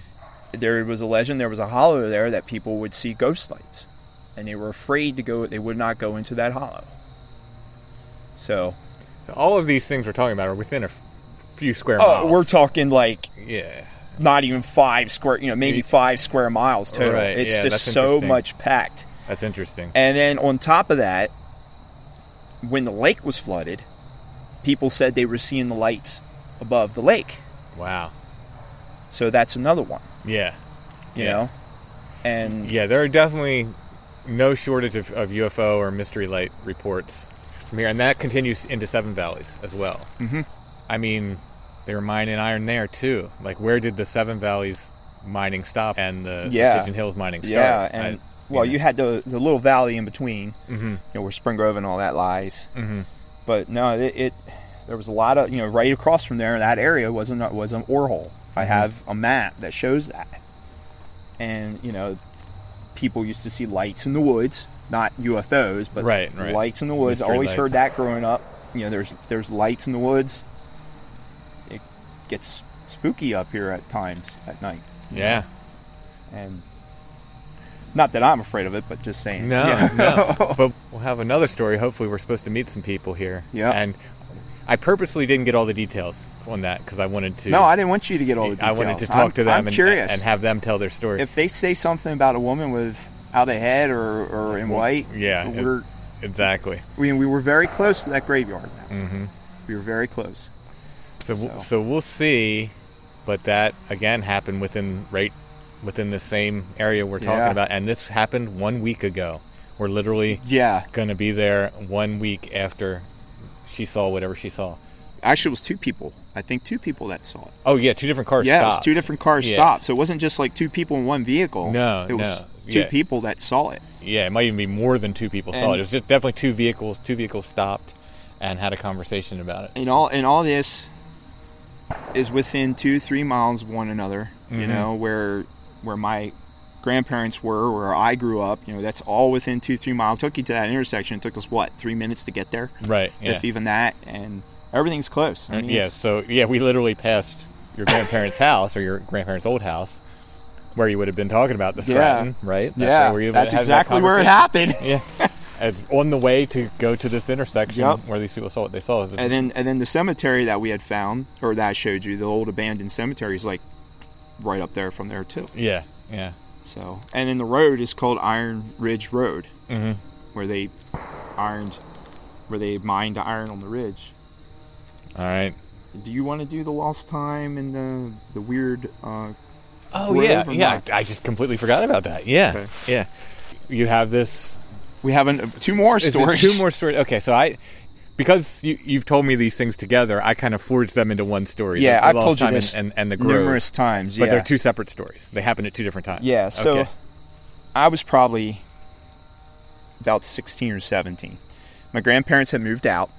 There was a legend there was a hollow there that people would see ghost lights and they were afraid to go they would not go into that hollow so So all of these things we're talking about are within a f- few square oh miles. we're talking like yeah. Not even five square you know maybe five square miles total Right, it's yeah, just so much packed That's interesting. and then on top of that when the lake was flooded people said they were seeing the lights above the lake Wow. so that's another one Yeah. you Yeah. know and Yeah, there are definitely no shortage of, of UFO or mystery light reports from here, and that continues into Seven Valleys as well. Mm-hmm. I mean, they were mining iron there too. Like, where did the Seven Valleys mining stop and the, Yeah. Pigeon Hills mining start? Yeah, and I- well, know. you had the the little valley in between, Mhm. you know, where Spring Grove and all that lies. Mhm. But no, it, it there was a lot of you know right across from there in that area was an was an ore hole. I Mm-hmm. have a map that shows that. And, you know, people used to see lights in the woods, not UFOs, but Right, right. lights in the woods. Mystery Always lights. heard that growing up. You know, there's there's lights in the woods. It gets spooky up here at times at night. Yeah. And not that I'm afraid of it, but just saying. No, Yeah. no. But we'll have another story. Hopefully, we're supposed to meet some people here. Yeah. And I purposely didn't get all the details on that because I wanted to. No, I didn't want you to get all the details. I wanted to talk I'm- to them I'm and, curious. and have them tell their story. if they say something about a woman without a head or, or in white, yeah, we're exactly. we, we were very close to that graveyard. Mm-hmm. We were very close. So, so So- so we'll see, but that again happened within right within the same area we're talking Yeah. about, and this happened one week ago. We're literally Yeah, going to be there one week after she saw whatever she saw. actually, it was two people. I think two people that saw it. Oh yeah, two different cars. yeah, it was two different cars Yeah. stopped. So it wasn't just like two people in one vehicle. No, it was no, two yeah. people that saw it. Yeah, it might even be more than two people saw it. It was just definitely two vehicles. Two vehicles stopped and had a conversation about it. And all and all this is within two three miles of one another. You Mhm. know where where my grandparents were, where I grew up. You know that's all within two three miles. took you to that intersection. It took us what three minutes to get there, right? Yeah. if even that. And everything's close. I mean, yeah. So yeah, we literally passed your grandparents' house or your grandparents' old house, where you would have been talking about the Yeah. Scratten, right? That's yeah, where you that's had that exactly where it happened. Yeah. As on the way to go to this intersection Yep. where these people saw what they saw. And then and then the cemetery that we had found, or that I showed you, the old abandoned cemetery is like right up there from there too. yeah, yeah. So and then the road is called Iron Ridge Road, hmm where they ironed, where they mined iron on the ridge. All right. Do you want to do the lost time and the the weird? Uh, Oh yeah, yeah. I, I just completely forgot about that. Yeah, Okay. yeah. You have this we have an, two more Is stories. Two more stories. Okay, so I, because you, you've told me these things together, I kind of forged them into one story. Yeah, I've told you this and, and, and the Grove. numerous times. but they're two separate stories. They happen at two different times. Yeah, so Okay. I was probably about 16 or 17. My grandparents had moved out.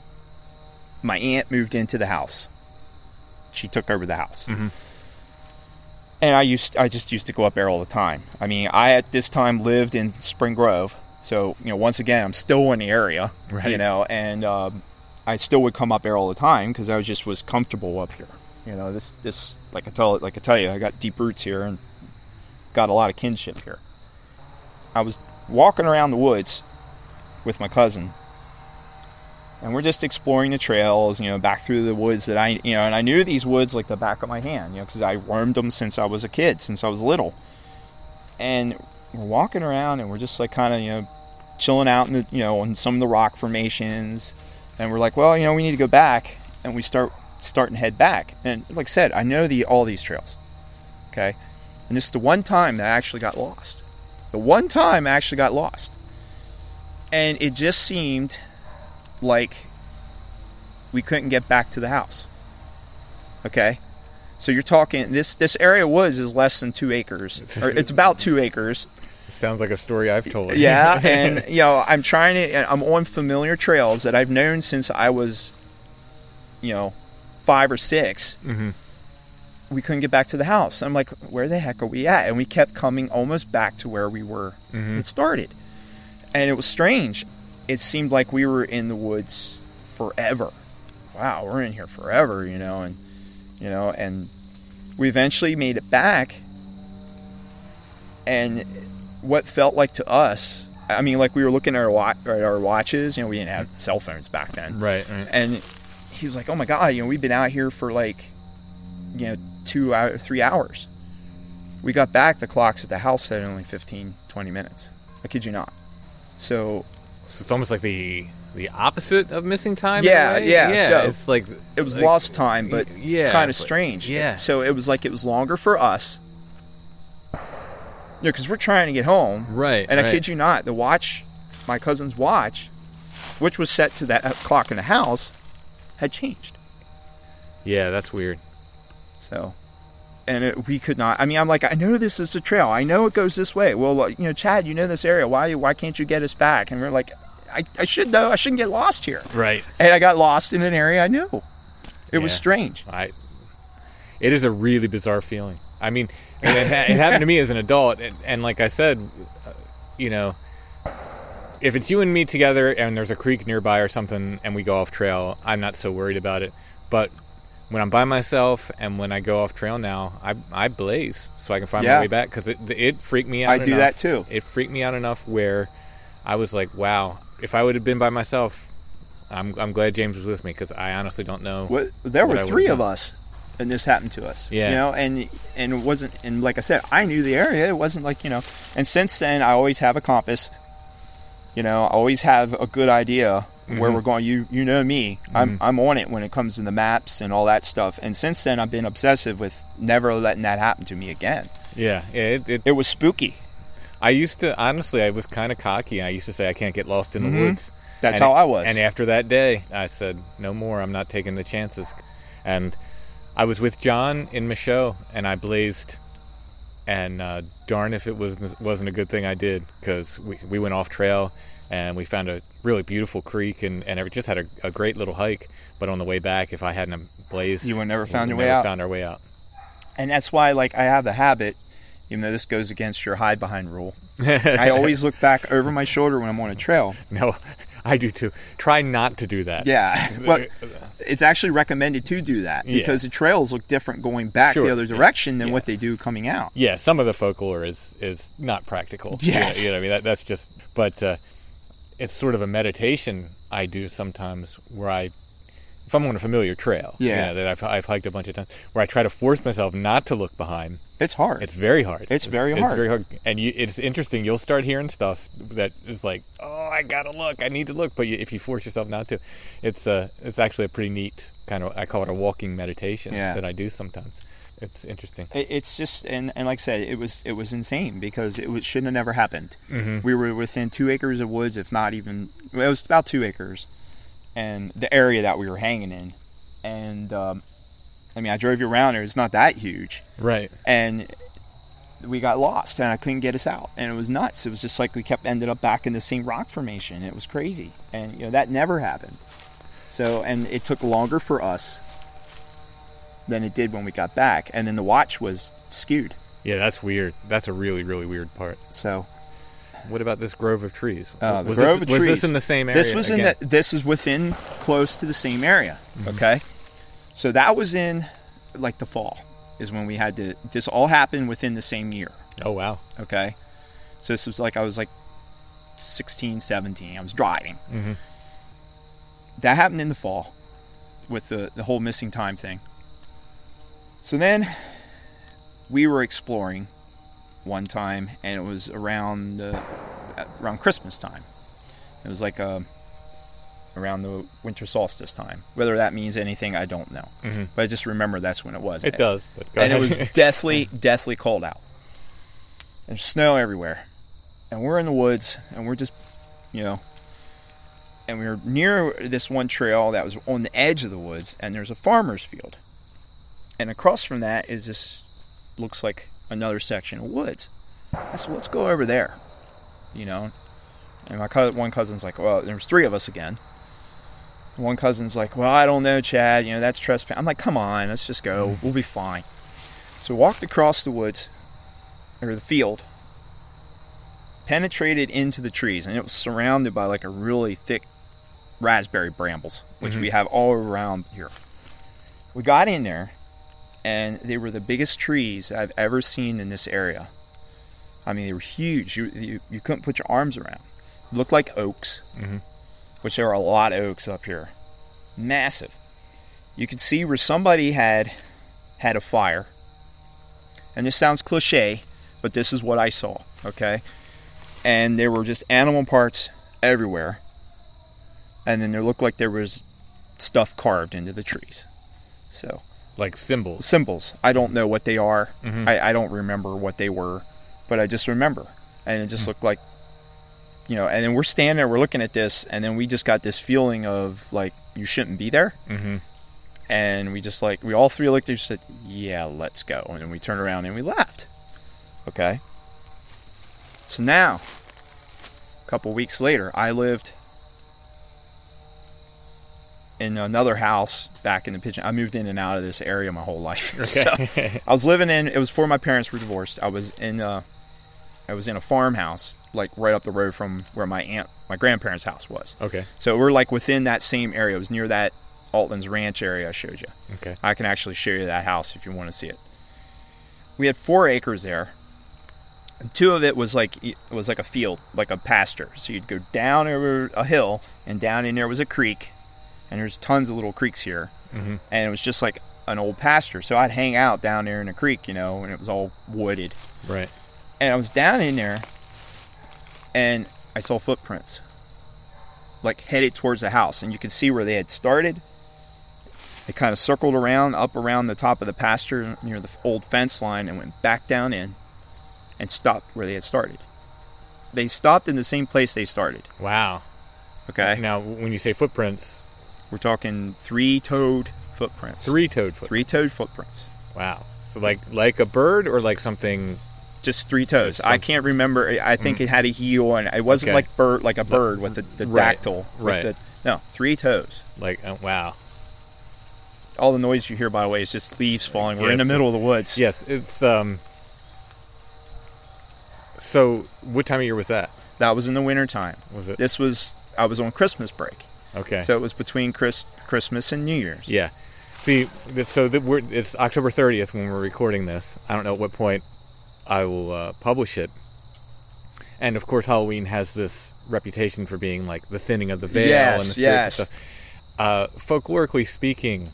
My aunt moved into the house. She took over the house. Mhm. And I used I just used to go up there all the time. I mean, I at this time lived in Spring Grove. So, you know, once again, I'm still in the area, Right. you know, and um, I still would come up there all the time because I was just was comfortable up here. You know, this this like I tell like I tell you, I got deep roots here and got a lot of kinship here. I was walking around the woods with my cousin, and we're just exploring the trails, you know, back through the woods that I, you know, and I knew these woods like the back of my hand, you know, because I roamed them since I was a kid, since I was little. And we're walking around, and we're just like kind of, you know, chilling out in the, you know, on some of the rock formations, and we're like, well, you know, we need to go back, and we start start and head back. And like I said, I know the all these trails, okay, and this is the one time that I actually got lost. The one time I actually got lost. And it just seemed like we couldn't get back to the house. Okay? So you're talking this this area of woods is less than 2 acres. Or it's about 2 acres. Sounds like a story I've told. Yeah, and you know, I'm trying to I'm on familiar trails that I've known since I was you know, 5 or 6 Mhm. we couldn't get back to the house. I'm like, where the heck are we at? And we kept coming almost back to where we were. Mhm. It started, and it was strange. It seemed like we were in the woods forever. Wow, we're in here forever, you know, and you know, and we eventually made it back. And what felt like to us, I mean, like we were looking at our wa- at our watches. You know, we didn't have mm. cell phones back then right, right. and he's like, "Oh my god, you know, we've been out here for like, you know, two hour, three hours. We got back, the clocks at the house said only 15, 20 minutes. I kid you not. So So it's almost like the the opposite of missing time. Yeah, yeah, yeah. so it's like it was like- lost time, but yeah, kind of strange. Yeah. So it was like it was longer for us. You know, because we're trying to get home. Right, And I right. kid you not, the watch, my cousin's watch, which was set to that uh, clock in the house, had changed. Yeah, that's weird. So, and it, we could not. I mean, I'm like, I know this is the trail. I know it goes this way. Well, you know, Chad, you know this area. Why, why can't you get us back? And we're like, I, I should know. I shouldn't get lost here. Right. And I got lost in an area I knew. It was strange. I. it is a really bizarre feeling. I mean, it, ha- it happened to me as an adult, and, and like I said, uh, you know, if it's you and me together and there's a creek nearby or something and we go off trail, I'm not so worried about it. But when I'm by myself and when I go off trail now, I I blaze so I can find Yeah. my way back because it it freaked me out. I do that too. It freaked me out enough where I was like, wow, if I would have been by myself, I'm I'm glad James was with me because I honestly don't know. What, there were three of us, and this happened to us. Yeah. you know, and and it wasn't, and like I said, I knew the area. It wasn't like you know, and since then, I always have a compass. You know, I always have a good idea Mm-hmm. where we're going. You you know me, I'm I'm on it when it comes to the maps and all that stuff. And since then, I've been obsessive with never letting that happen to me again. Yeah, yeah. It, it, It was spooky. I used to honestly, I was kind of cocky. I used to say I can't get lost in the woods. Mm-hmm. That's And how it- I was. And after that day, I said, "No more. I'm not taking the chances." And I was with John in Michaux, and I blazed. And uh, darn if it was wasn't a good thing I did because we we went off trail and we found a really beautiful creek and and it just had a, a great little hike. But on the way back, if I hadn't blazed, You would never found your way out. Found our way out. and that's why like I have the habit, even though this goes against your hide behind rule. I always look back over my shoulder when I'm on a trail. No, I do too. Try not to do that. Yeah, but it's actually recommended to do that Yeah. because the trails look different going back Sure, the other yeah, direction than yeah. what they do coming out. yeah, some of the folklore is is not practical. Yes. you know, you I mean that, that's just. But uh, it's sort of a meditation I do sometimes where I, if I'm on a familiar trail, you Yeah. know, that I've I've hiked a bunch of times, where I try to force myself not to look behind. It's hard. It's very hard. It's very hard. It's very hard, and you, it's interesting. You'll start hearing stuff that is like, "Oh, I gotta look. I need to look." But you, if you force yourself not to, it's uh, it's actually a pretty neat kind of. I call it a walking meditation Yeah. that I do sometimes. It's interesting. It- it's just and, and like I said, it was it was insane because it was, shouldn't have never happened. Mm-hmm. We were within two acres of woods, if not even. It was about two acres, and the area that we were hanging in, and um, I mean, I drove you around there. It's not that huge, Right. and we got lost, and I couldn't get us out, and it was nuts. It was just like we kept ended up back in the same rock formation. It was crazy, and you know that never happened. So, and it took longer for us than it did when we got back, and then the watch was skewed. Yeah, that's weird. That's a really, really weird part. So, What about this grove of trees? uh, the was grove this, was this in the same area? This was again? in the. This is within close to the same area. Mm-hmm. Okay, so that was in like the fall is when we had to. This all happened within the same year. Oh wow. Okay, so this was like I was like 16, 17. I was driving. Mhm. That happened in the fall with the the whole missing time thing. So then we were exploring one time, and it was around the around Christmas time. It was like uh around the winter solstice time. Whether that means anything, I don't know. But I just remember that's when it was. Mm-hmm. It does. But go and it was deathly, deathly cold out. There's snow everywhere, and we're in the woods, and we're just, you know, and we were near this one trail that was on the edge of the woods, and there's a farmer's field, and across from that is this, looks like another section of woods. I said, let's go over there, you know. And my cousin, one cousin's like, well, there's three of us again. One cousin's like, well, I don't know, Chad. You know, that's trespass. I'm like, come on, let's just go. Mm. We'll be fine. So we walked across the woods, or the field, penetrated into the trees, and it was surrounded by like a really thick raspberry brambles, which we mm-hmm. have all around here. We got in there, and they were the biggest trees I've ever seen in this area. I mean, they were huge. You you, you couldn't put your arms around. looked like oaks, mm-hmm. Which there are a lot of oaks up here. Massive. You could see where somebody had had a fire. And this sounds cliche, but this is what I saw, okay? And there were just animal parts everywhere. And then there looked like there was stuff carved into the trees. So, like symbols. symbols. I don't know what they are. Mm-hmm. I, I don't remember what they were, but I just remember. And it just mm-hmm. looked like, you know, and then we're standing there, we're looking at this, and then we just got this feeling of like, you shouldn't be there. Mm-hmm. And we just like, we all three looked at each said, yeah, let's go. And then we turned around and we left. Okay. So now, a couple weeks later, I lived in another house back in the pigeon. I moved in and out of this area my whole life. Okay. so I was living in. It was before my parents were divorced. I was in. Uh, I was in a farmhouse, like right up the road from where my aunt, my grandparents' house was. Okay. So we're like within that same area. It was near that Altland's Ranch area I showed you. Okay. I can actually show you that house if you want to see it. We had four acres there. And two of it was like it was like a field, like a pasture. So you'd go down over a hill, and down in there was a creek, and there's tons of little creeks here, mm-hmm. and it was just like an old pasture. So I'd hang out down there in the creek, you know, and it was all wooded. Right. And I was down in there, and I saw footprints, like headed towards the house, and you could see where they had started. They kind of circled around, up around the top of the pasture near the old fence line, and went back down in, and stopped where they had started. They stopped in the same place they started. Wow. Okay, Now, when you say footprints, we're talking three-toed footprints. three-toed footprints. three-toed footprints. Wow. So like like a bird or like something. Just three toes. Just I can't remember. I think it had a heel, and it wasn't Okay. like bird, like a bird with the, the Right, dactyl. right. the- no, three toes. Like oh, wow. all the noise you hear by the way is just leaves falling we're in the middle of the woods Yes, it's um. So, what time of year was that? that was in the winter time Was it this was i was on christmas break okay? so it was between Chris, christmas and new year's yeah. See, so that we're, it's October 30th when we're recording this. I don't know at what point I will uh, publish it. And of course, Halloween has this reputation for being like the thinning of the veil Yes, and the yes. and stuff. Uh, folklorically speaking,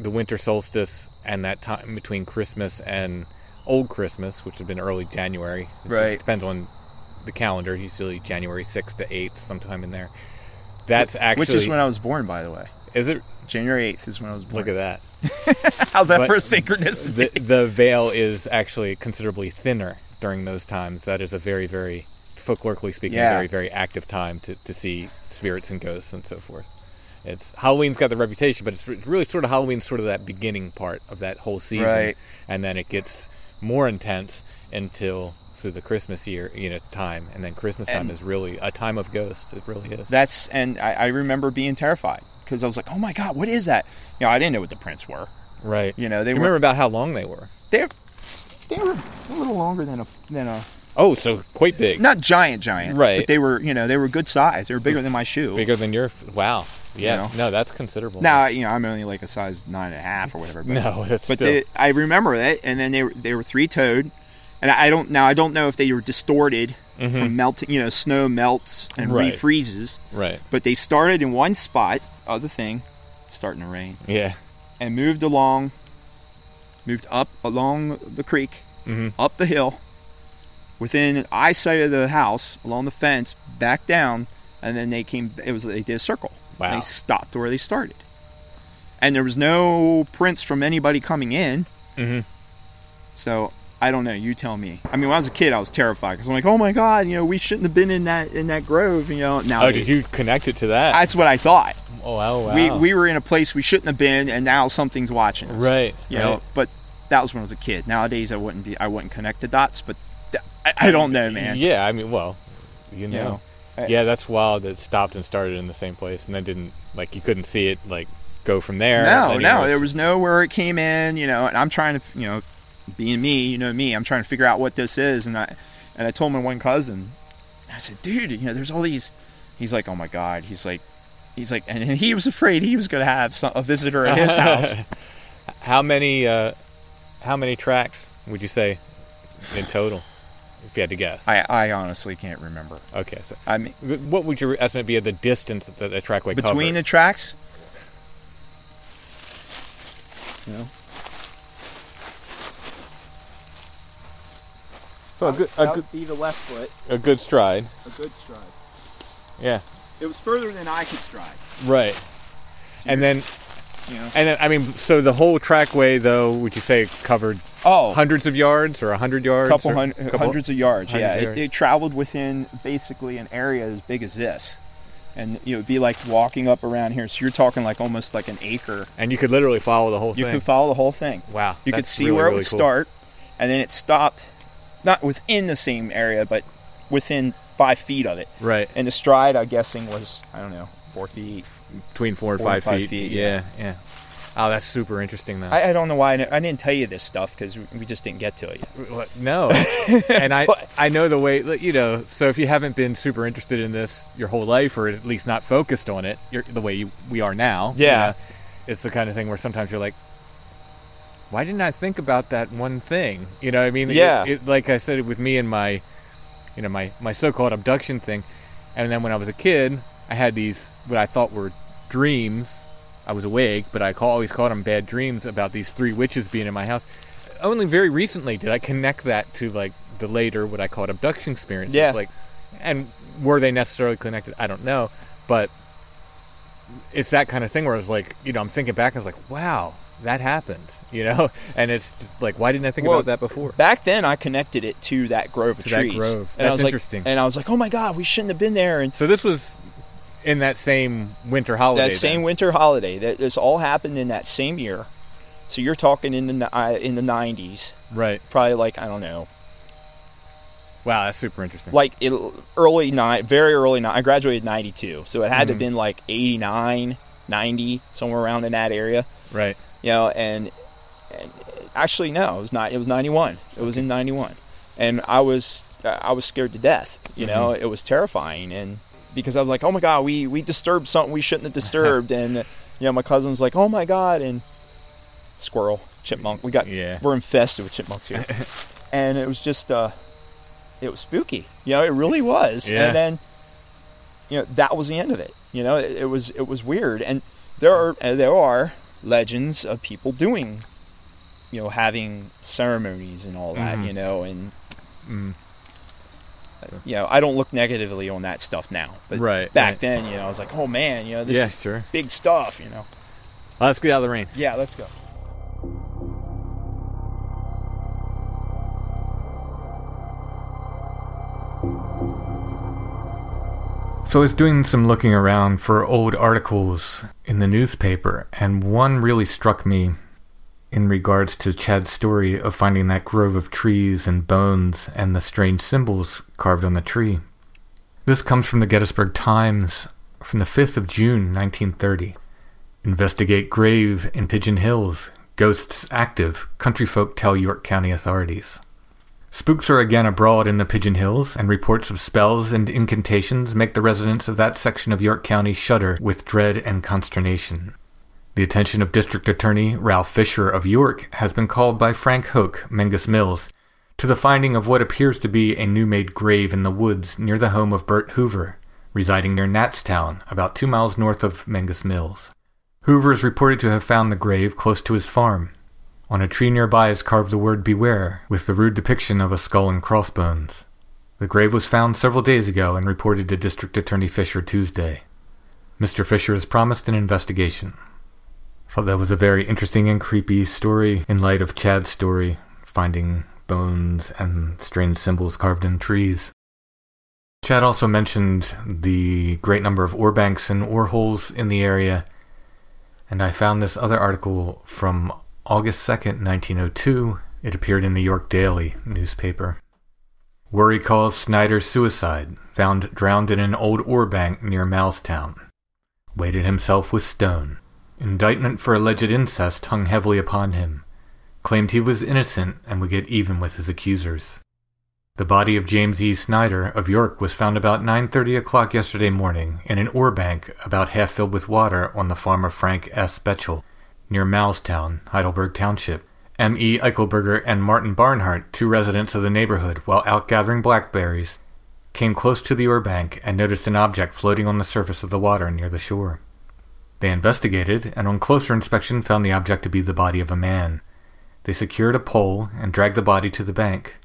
the winter solstice and that time between Christmas and Old Christmas, which has been early January, Right. depends on the calendar. Usually January 6th to 8th, sometime in there. That's actually which is when i was born by the way is it? january 8th is when i was born Look at that. how's that But for a synchronicity the, the veil is actually considerably thinner during those times. That is a very, very, folklorically speaking, Yeah. very, very active time to, to see spirits and ghosts and so forth. It's Halloween's got the reputation, but it's, it's really sort of Halloween's sort of that beginning part of that whole season, Right. and then it gets more intense until through the Christmas year, you know, time, and then Christmas time And- is really a time of ghosts. It really is. that's and I, I remember being terrified because i was like oh my god what is that you know i didn't know what the prints were right. you know, they You remember about how long they were? they they were a little longer than a than a Oh, so quite big. not giant giant Right. but they were you know they were good size they were bigger than my shoe Bigger than your wow. Yeah, know? no, that's considerable. Now you know I'm only like a size nine and a half or whatever. But, No, that's but still- they, I remember it, and then they were they were three toed, and I don't now I don't know if they were distorted from melting. You know, snow melts and Mm-hmm. Right. refreezes, right? but they started in one spot. Other thing, starting to rain, Yeah, and moved along, moved up along the creek, Mm-hmm. up the hill, within eyesight of the house, along the fence, back down, and then they came. It was they did a circle. Wow. They stopped where they started, and there was no prints from anybody coming in. Mhm. So I don't know. You tell me. I mean, when I was a kid, I was terrified because I'm like, oh my god, you know, we shouldn't have been in that in that grove. You know, now Oh, did you connect it to that? That's what I thought. oh, wow, wow. We we were in a place we shouldn't have been, and now something's watching us. Right, You right. know, but that was when I was a kid. Nowadays, I wouldn't be. I wouldn't connect the dots, but th- I, I don't know, man. Yeah, I mean, well, you know. know, I- yeah, that's wild. It stopped and started in the same place, and then didn't like you couldn't see it like go from there. No, no, there was nowhere it came in. You know, and I'm trying to, you know, being me, you know me, I'm trying to figure out what this is, and I and I told my one cousin, I said, dude, you know, there's all these. He's like, oh my god. He's like, he's like, and he was afraid he was going to have some, a visitor at his house. How many? uh How many tracks would you say in total, if you had to guess? I I honestly can't remember. okay, so I mean, what would your estimate be of the distance that the trackway between the tracks. You so a good, a good, be the left foot, a good stride. a good stride. Yeah, It was further than I could stride. right. And then, You know. and then, I mean, so the whole trackway, though, would you say covered Oh, hundreds of yards or a hundred yards? couple hun- couple- hundreds of yards. hundreds yeah, of it, yards. it traveled within basically an area as big as this, and you know, it'd be like walking up around here. So you're talking like almost like an acre. And you could literally follow the whole You thing. You could follow the whole thing. Wow, You could see really, where it really would cool. start, and then it stopped, not within the same area, but within five feet of it. Right. And the stride, I'm guessing, was I don't know, four feet, between four and Four five, feet. feet, Yeah, yeah. Oh, that's super interesting though. I, I don't know why I, I didn't tell you this stuff because we just didn't get to it yet. No, and I I know the way you know. So if you haven't been super interested in this your whole life, or at least not focused on it, you're, the way you, we are now, you Yeah. know, it's the kind of thing where sometimes you're like, why didn't I think about that one thing? You know, what I mean, It- Yeah. it- like I said with me and my, you know, my my so-called abduction thing, and then when I was a kid, I had these what I thought were dreams. I was awake, but I call, always called them bad dreams about these three witches being in my house. Only very recently did I connect that to like the later what I called abduction experiences. Yeah. Like, and were they necessarily connected? I don't know, but it's that kind of thing where I was like, you know, I'm thinking back, I was like, wow, that happened, you know, and it's just like, why didn't I think Well, about that before? Back then, I connected it to that grove of To that trees. grove. And I That's was like, interesting. And I was like, oh my god, we shouldn't have been there. And So this was in that same winter holiday. that same winter holiday, that this all happened in that same year. So you're talking in the uh, in the 90s, right? probably like I don't know, Wow, that's super interesting. like it, early nine, very early nine. I graduated '92, so it had to Mhm. have been like '89, '90, somewhere around in that area. right? You know, and, and actually no, it was not. It was ninety one. It was in ninety one, and I was I was scared to death. You know, it was terrifying, and because I was like, oh my god, we we disturbed something we shouldn't have disturbed, and you know, my cousin was like, oh my god, and squirrel, chipmunk, we got Yeah. we're infested with chipmunks here, and it was just uh, it was spooky. You know, it really was, Yeah. and then you know that was the end of it. You know, it, it was it was weird, and there are there are legends of people doing, you know, having ceremonies and all that. Mhm. You know, and Mm. you know, I don't look negatively on that stuff now, but Right, back right. then, you know, I was like, oh man, you know, this Yeah, is sure. big stuff. You know, Let's get out of the rain. yeah, let's go. So I was doing some looking around for old articles in the newspaper, and one really struck me in regards to Chad's story of finding that grove of trees and bones and the strange symbols carved on the tree. This comes from the Gettysburg Times from the 5th of June, 1930. Investigate grave in Pigeon Hills. Ghosts active. Country folk tell York County authorities. Spooks are again abroad in the Pigeon Hills, and reports of spells and incantations make the residents of that section of York County shudder with dread and consternation. The attention of District Attorney Ralph Fisher of York has been called by Frank Hoke, Menges Mills, to the finding of what appears to be a new made grave in the woods near the home of Bert Hoover, residing near Natstown, about two miles north of Menges Mills. Hoover is reported to have found the grave close to his farm. On a tree nearby is carved the word Beware, with the rude depiction of a skull and crossbones. The grave was found several days ago and reported to District Attorney Fisher Tuesday. Mr. Fisher has promised an investigation. So that was a very interesting and creepy story in light of Chad's story, finding bones and strange symbols carved in trees. Chad also mentioned the great number of ore banks and ore holes in the area, and I found this other article from August 2nd, 1902. It appeared in the York Daily newspaper. Worry calls Snyder suicide, found drowned in an old ore bank near Moulstown. Weighted himself with stone. Indictment for alleged incest hung heavily upon him. Claimed he was innocent and would get even with his accusers. The body of James E. Snyder of York was found about 9:30 o'clock yesterday morning in an ore bank about half filled with water on the farm of Frank S. Betchel, near Moulstown, Heidelberg Township. M. E. Eichelberger and Martin Barnhart, two residents of the neighborhood, while out gathering blackberries, came close to the ore bank and noticed an object floating on the surface of the water near the shore. They investigated, and on closer inspection found the object to be the body of a man. They secured a pole and dragged the body to the bank.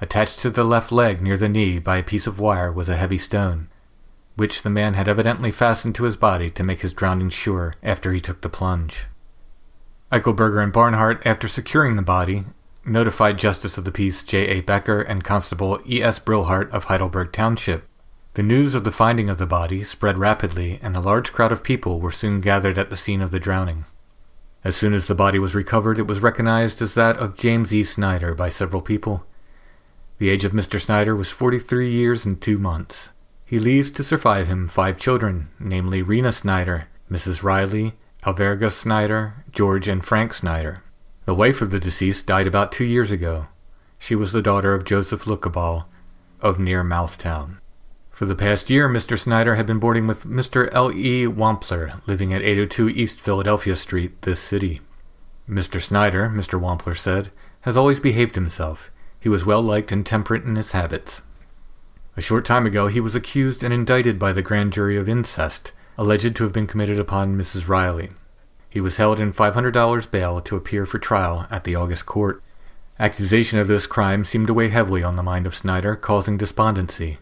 Attached to the left leg near the knee by a piece of wire was a heavy stone, which the man had evidently fastened to his body to make his drowning sure after he took the plunge. Eichelberger and Barnhart, after securing the body, notified Justice of the Peace J. A. Becker and Constable E. S. Brillhart of Heidelberg Township. The news of the finding of the body spread rapidly, and a large crowd of people were soon gathered at the scene of the drowning. As soon as the body was recovered, it was recognized as that of James E. Snyder by several people. The age of Mr. Snyder was 43 years and two months. He leaves to survive him five children, namely Rena Snyder, Mrs. Riley, Alverga Snyder, George and Frank Snyder. The wife of the deceased died about two years ago. She was the daughter of Joseph Lookaball of near Moulstown. For the past year, Mr. Snyder had been boarding with Mr. L. E. Wampler, living at 802 East Philadelphia Street, this city. Mr. Snyder, Mr. Wampler said, has always behaved himself. He was well liked and temperate in his habits. A short time ago, he was accused and indicted by the grand jury of incest, alleged to have been committed upon Mrs. Riley. He was held in $500 bail to appear for trial at the August court. Accusation of this crime seemed to weigh heavily on the mind of Snyder, causing despondency.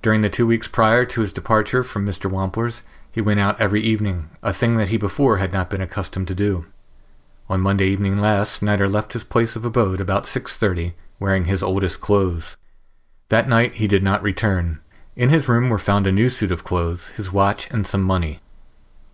During the two weeks prior to his departure from Mr. Wampler's, he went out every evening, a thing that he before had not been accustomed to do. On Monday evening last, Snyder left his place of abode about 6.30, wearing his oldest clothes. That night he did not return. In his room were found a new suit of clothes, his watch, and some money.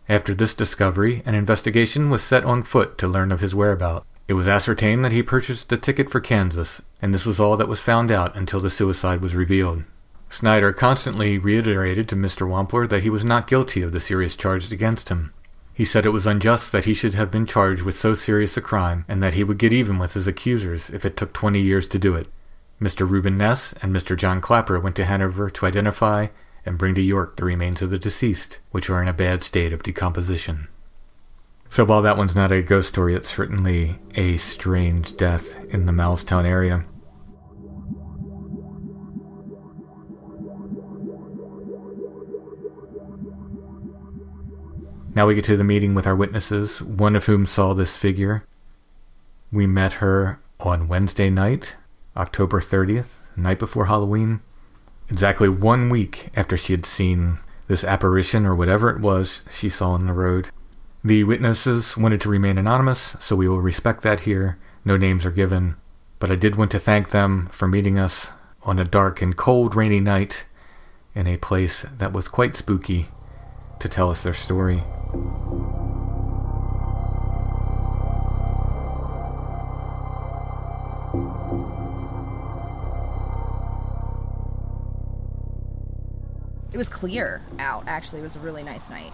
After this discovery, an investigation was set on foot to learn of his whereabouts. It was ascertained that he purchased a ticket for Kansas, and this was all that was found out until the suicide was revealed. Snyder constantly reiterated to Mr. Wampler that he was not guilty of the serious charges against him. He said it was unjust that he should have been charged with so serious a crime, and that he would get even with his accusers if it took twenty years to do it. Mr. Reuben Ness and Mr. John Clapper went to Hanover to identify and bring to York the remains of the deceased, which were in a bad state of decomposition. So while that one's not a ghost story, it's certainly a strange death in the Moulstown area. Now we get to the meeting with our witnesses, one of whom saw this figure. We met her on Wednesday night, October 30th, night before Halloween, exactly one week after she had seen this apparition or whatever it was she saw on the road. The witnesses wanted to remain anonymous, so we will respect that here. No names are given, but I did want to thank them for meeting us on a dark and cold, rainy night in a place that was quite spooky to tell us their story. It was clear out. Actually, it was a really nice night.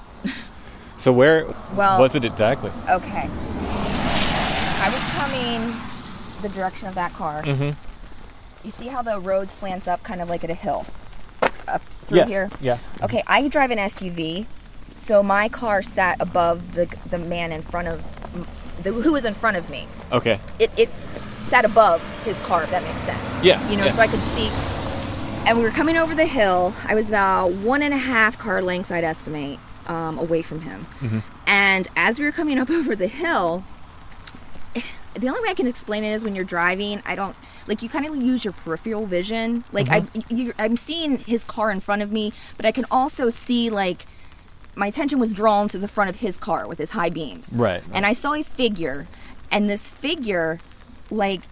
So where Well- was it exactly? Okay. I was coming the direction of that car. Mm-hmm. You see how the road slants up, kind of like at a hill, up through Yes. here. Yeah. Okay, I drive an SUV, so my car sat above the the man in front of the, who was in front of me. Okay. It it sat above his car, if that makes sense. Yeah, You know, yeah. so I could see. And we were coming over the hill. I was about one and a half car lengths, I'd estimate, um, away from him. Mm-hmm. And as we were coming up over the hill, the only way I can explain it is when you're driving, I don't like you kind of use your peripheral vision. Like Mm-hmm. I, I'm seeing his car in front of me, but I can also see like my attention was drawn to the front of his car with his high beams. Right. And I saw a figure, and this figure, like,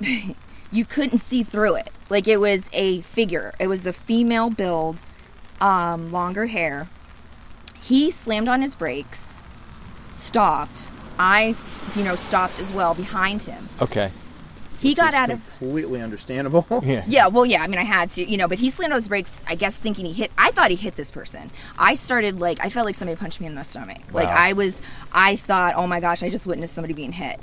you couldn't see through it. Like it was a figure. It was a female build, um, longer hair. He slammed on his brakes, stopped. I, you know, stopped as well behind him. Okay. He got It's out of completely understandable. Yeah. yeah, well, yeah. I mean, I had to, you know, but he slammed on his brakes. I guess thinking he hit. I thought he hit this person. I started like I felt like somebody punched me in the stomach. Like I was. I thought, oh my gosh, I just witnessed somebody being hit,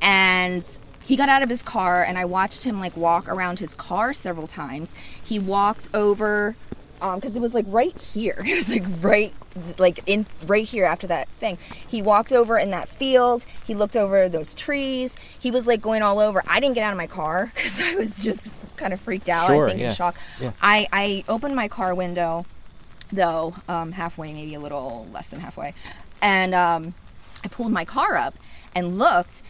and he got out of his car, and I watched him like walk around his car several times. He walked over. Um, because it was like right here. It was like right, like in right here after that thing. He walked over in that field. He looked over those trees. He was like going all over. I didn't get out of my car because I was just kind of freaked out. Sure, I think yeah. in shock. Yeah. I I opened my car window, though um, halfway, maybe a little less than halfway, and um, I pulled my car up and looked.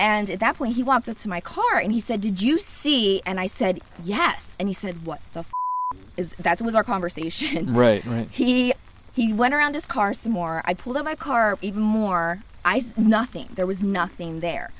And at that point, he walked up to my car and he said, "Did you see?" And I said, "Yes." And he said, "What the f- is that?" Was our conversation? Right. Right. He he went around his car some more. I pulled up my car even more. I nothing. There was nothing there.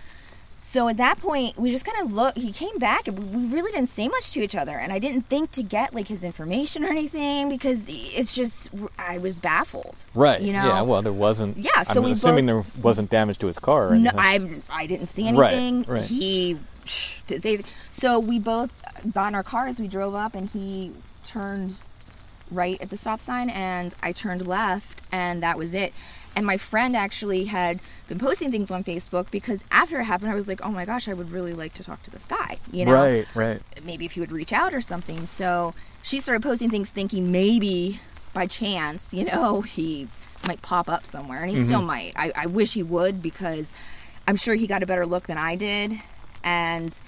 So at that point, we just kind of looked. He came back, and we really didn't say much to each other. And I didn't think to get like his information or anything because it's just I was baffled. Right. You know. Yeah. Well, there wasn't. Yeah, so I'm we assuming both- there wasn't damage to his car. Or No. I I didn't see Right, anything. right. He didn't say. anything. So we both got in our cars. We drove up, and he turned right at the stop sign and I turned left and that was it. And my friend actually had been posting things on Facebook because after it happened, I was like, oh my gosh, I would really like to talk to this guy. You know, Right, right. maybe if he would reach out or something. So she started posting things thinking maybe by chance, you know, he might pop up somewhere. And he still mm-hmm. might. I, I wish he would because I'm sure he got a better look than I did. And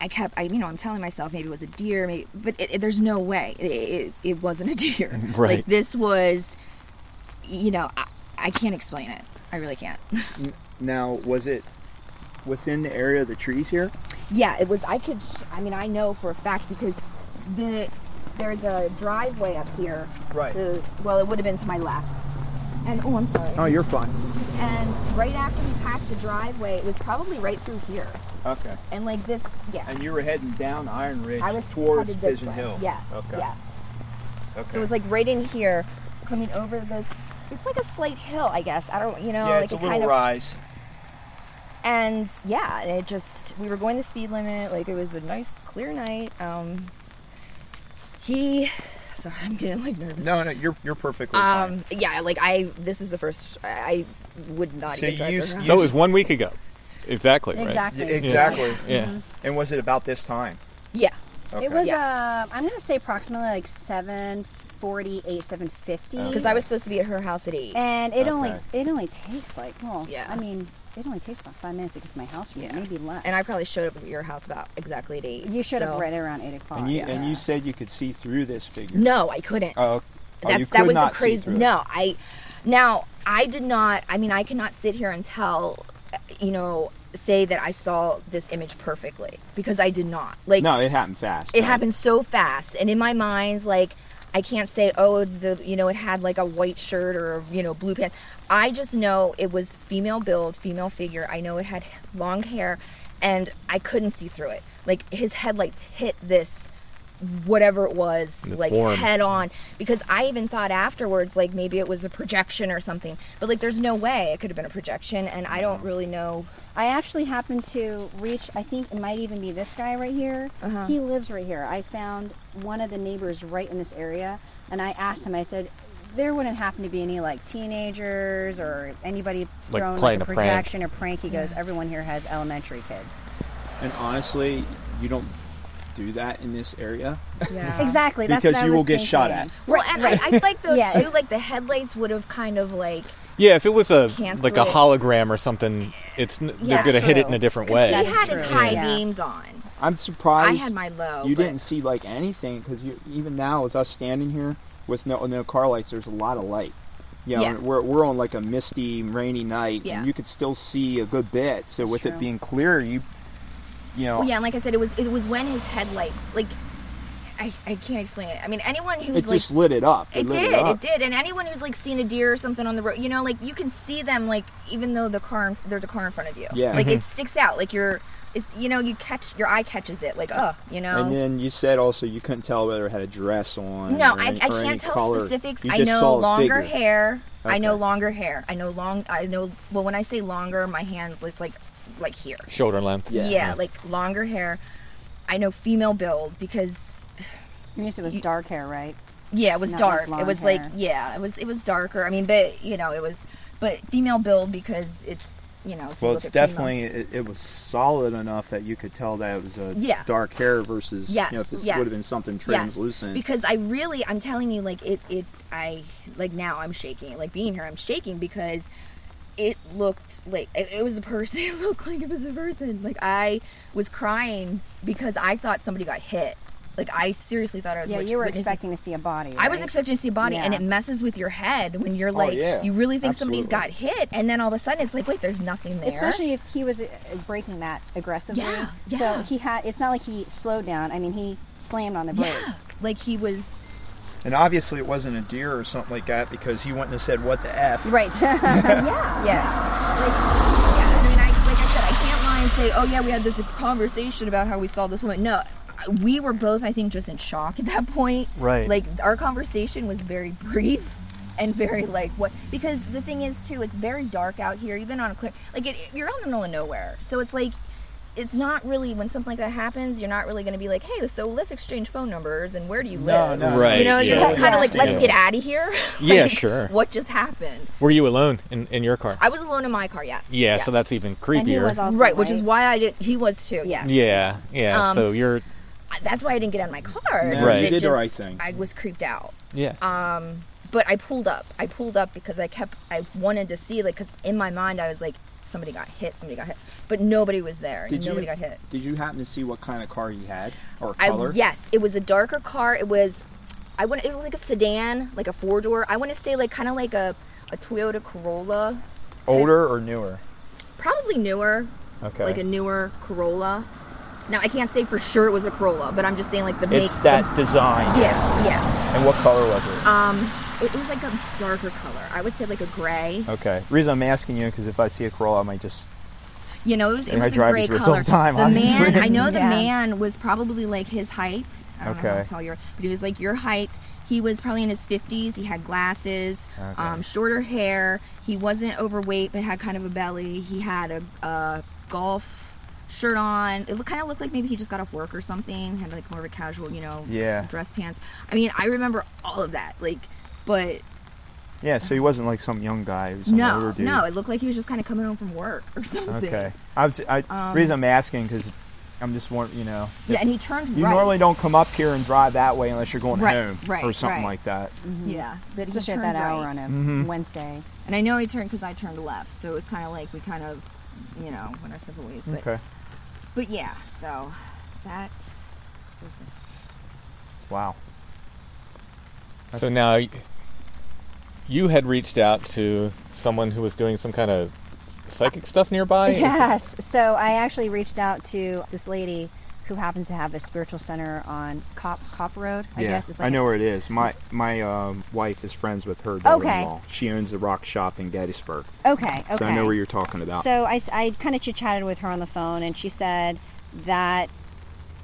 I kept, I, you know, I'm telling myself maybe it was a deer, maybe, but it, it- there's no way it, it, it wasn't a deer. Right. Like this was, you know, I, I can't explain it. I really can't. Now, was it within the area of the trees here? Yeah, it was. I could. I mean, I know for a fact because the there's a driveway up here. Right. To, well, it would have been to my left. And oh, I'm sorry. Oh, you're fine. And right after we passed the driveway, it was probably right through here. Okay. And like this, yeah. And you were heading down Iron Ridge I was towards Pigeon way. Hill. Yes. Okay. Yes. Okay. So it was like right in here, coming over this. It's like a slight hill, I guess. I don't, you know, yeah, like it's a it little kind of. rise. And yeah, it just we were going the speed limit. Like it was a nice, clear night. Um, he, sorry, I'm getting like nervous. No, no, you're you're perfectly fine. Um, yeah, like I, this is the first. I I would not So even drive you- around. So it was one week ago. Exactly, right? Exactly. Yeah, exactly. Yeah. And was it about this time? Yeah, Okay. It was. Yeah. Uh, I'm gonna say approximately like seven forty-eight, seven fifty. Oh. because I was supposed to be at her house at eight. and it only it only takes like well, Yeah. I mean, it only takes about five minutes to get to my house from yeah, maybe less. And I probably showed up at your house about exactly at eight. you showed have so- read it around eight o'clock. And you yeah. and you said you could see through this figure. No, I couldn't. Oh, oh, That's you that was not a crazy. No, I now I did not. I mean, I cannot sit here and tell, you know, say that I saw this image perfectly because I did not. Like No, it happened fast. it right? happened so fast, and in my mind, like I can't say, oh, the you know, it had like a white shirt or you know, blue pants. I just know it was female build, female figure. I know it had long hair, and I couldn't see through it. Like his headlights hit this whatever it was like form. head on because i even thought afterwards like maybe it was a projection or something but like there's no way it could have been a projection and i don't really know I actually happened to reach. I think it might even be this guy right here. Uh-huh. He lives right here. I found one of the neighbors right in this area, and I asked him. I said, "There wouldn't happen to be any like teenagers or anybody Like throwing like a a prank. projection or prank." He goes, "Everyone here has elementary kids." And honestly, you don't do that in this area yeah Exactly. That's because what I you will was get shot at. well and I, I like those Yeah, too like the headlights would have kind of like Yeah, if it was a Cancel like a it. hologram or something, it's Yeah, they're gonna hit it in a different way. he had his high Yeah. beams on I'm surprised. I had my low, You but- didn't see like anything because even now with us standing here with no no car lights, there's a lot of light. You know, Yeah. we're we're on like a misty, rainy night, Yeah. and you could still see a good bit. So with true. it being clear, you you know, well yeah and like i said it was it was when his headlight like i, I can't explain it i mean anyone who's it like just lit it up. It lit did, It, it, did, and anyone who's like seen a deer or something on the road, you know, like you can see them, like even though the car, in, there's a car in front of you, Yeah. like it sticks out, like you're, it's, you know, you catch your eye catches it, like oh, you know, And then you said also you couldn't tell whether it had a dress on. no, or I, any- I or any can't tell color. specifics. You I just know saw longer figure. hair. I know longer hair. I know long. I know. Well, when I say longer, my hands it's like, like here. Shoulder length. Yeah. yeah, like longer hair. I know female build because You said it was dark hair, right? Yeah, it was Not like dark. it blonde was like yeah, it was it was darker. I mean, but you know, it was but female build because it's you know. If you Well, look it's at definitely it, it was solid enough that you could tell that it was a Yeah. dark hair versus Yes, you know if this yes. would have been something Yes, translucent. because I really, I'm telling you, like it, it, I like now I'm shaking. Like being here, I'm shaking because it looked like it, it was a person. It looked like it was a person. Like I was crying because I thought somebody got hit. Like I seriously thought I was. Yeah, wit- you were expecting to see a body. I was expecting to see a body, and it messes with your head when you're like, Oh, yeah. you really think somebody's got hit, and then all of a sudden it's like, wait, there's nothing there. Especially if he was uh, breaking that aggressively. Yeah, yeah. So he had. It's not like he slowed down. I mean, he slammed on the brakes. yeah, brakes. like he was. And obviously it wasn't a deer or something like that because he wouldn't have said what the f. Right. Yeah. yes. Like, yeah, I mean, I, like I said, I can't lie and say, oh yeah, we had this conversation about how we saw this woman. No, we were both, I think, just in shock at that point. Right. Like our conversation was very brief and very like what because the thing is too, it's very dark out here, even on a clear. Like it, you're out in the middle of nowhere, so it's like it's not really when something like that happens. You're not really going to be like, hey, so let's exchange phone numbers and where do you No, live? no, Right, You know, you're yeah. kind of like, let's Yeah. get out of here. Yeah, sure. What just happened? Were you alone in, in your car? I was alone in my car. Yes. yeah, Yes. so that's even creepier. And he was also right, which is why I did. He was too. Yes. yeah, yeah. Um, so you're That's why I didn't get out of my car. No, Right. you it did the right thing. I was creeped out. yeah. Um, but I pulled up. I pulled up because I kept. I wanted to see like because in my mind I was like somebody got hit. Somebody got hit. But nobody was there. Did nobody you got hit. Did you happen to see what kind of car he had or I color? yes, it was a darker car. It was. I want. It was like a sedan, like a four door. I want to say like kind of like a a Toyota Corolla, Older or newer? probably newer. Okay. Like a newer Corolla. Now I can't say for sure it was a Corolla, but I'm just saying like the make. it's that the- design. yeah, yeah. And what color was it? Um, it, it was like a darker color. I would say like a gray. okay. Reason I'm asking you because if I see a Corolla, I might just. You know, it was, it And I was a drive gray these roads color. all the time, the obviously. man, I know the Yeah. man was probably like his height. I don't know how Okay. to tell you, but he was like your height. He was probably in his fifties. He had glasses, Okay. um, shorter hair. He wasn't overweight, but had kind of a belly. He had a, a golf shirt on. It kind of looked like maybe he just got off work or something. Had like more of a casual, you know, Yeah. dress pants. I mean, I remember all of that. Like, but Yeah, so he wasn't like some young guy. He was some no, older dude. no, it looked like he was just kind of coming home from work or something. Okay. I was, I, Um, reason I'm asking because I'm just want you know. Yeah, and he turned You right. normally don't come up here and drive that way unless you're going Right, home right, or something right. like that. Yeah, but especially at turned that hour on a Mm-hmm. Wednesday. And I know he turned because I turned left, so it was kind of like we kind of, you know, went our separate ways. But, Okay. but yeah, so that was it. Wow. So now y- you had reached out to someone who was doing some kind of psychic stuff nearby. Yes. So I actually reached out to this lady who happens to have a spiritual center on Cop Cop Road. I yeah, guess it's like I know where it is. My my um, wife is friends with her daughter-in-law. She owns the rock shop in Gettysburg, Okay. Okay. so I know where you're talking about. So I, kind of chit chatted with her on the phone, and she said that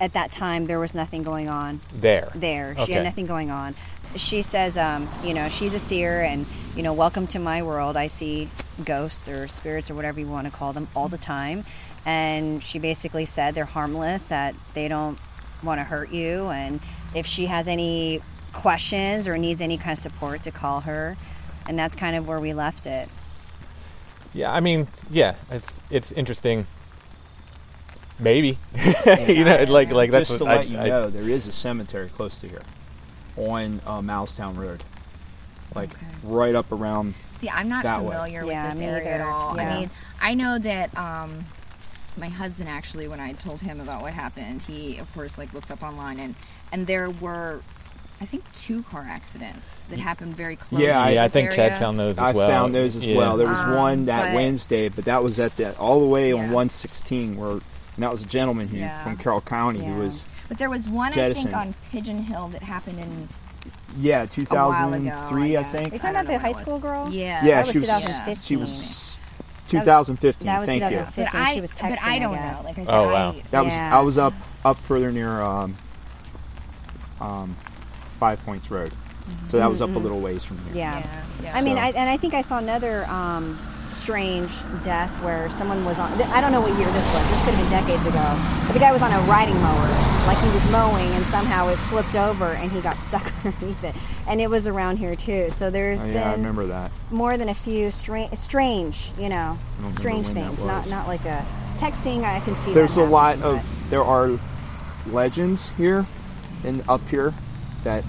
at that time there was nothing going on There. there. She Okay. had nothing going on. She says, um, you know, she's a seer, and you know, welcome to my world. I see ghosts or spirits or whatever you want to call them all the time. And she basically said they're harmless, that they don't want to hurt you, and if she has any questions or needs any kind of support, to call her. And that's kind of where we left it. Yeah, I mean, yeah, it's it's interesting. Maybe, you know, like like that's Just to what I- let you I- know, there is a cemetery close to here, on uh, Moulstown Road, like right up around. See, I'm not That way. familiar Yeah, with this me area at all. Yeah. I mean, I know that um, my husband actually, when I told him about what happened, he of course like looked up online and and there were. I think two car accidents that happened very close. Yeah, to I- yeah, I think area. Chad found those as I well. found those as Yeah. well. There was Um, one that but- Wednesday, but that was at the all the way on 116 where. And that was a gentleman who Yeah. from Carroll County who was But there was one I think on Pigeon Hill that happened in yeah 2003 ago. I, guess. think. Are you I talking don't about the high school girl? Yeah, Yeah, that was she was 2015. she was 2015. That was thank you. But I, she was but texting, I I don't know. Like I said, Oh, wow. I, That was Yeah. I was up up further near um, um, Five Points Road, so that was up a little ways from here. Yeah. yeah, yeah. I mean, I, and I think I saw another um, strange death where someone was on. I don't know what year this was. This could have been decades ago. But the guy was on a riding mower, like he was mowing, and somehow it flipped over and he got stuck underneath it. And it was around here too. So there's Oh, yeah, I been remember that. more than a few strange, strange, you know, strange things. Not not like a texting. I can see. There's that a lot happening, of there are legends here and up here that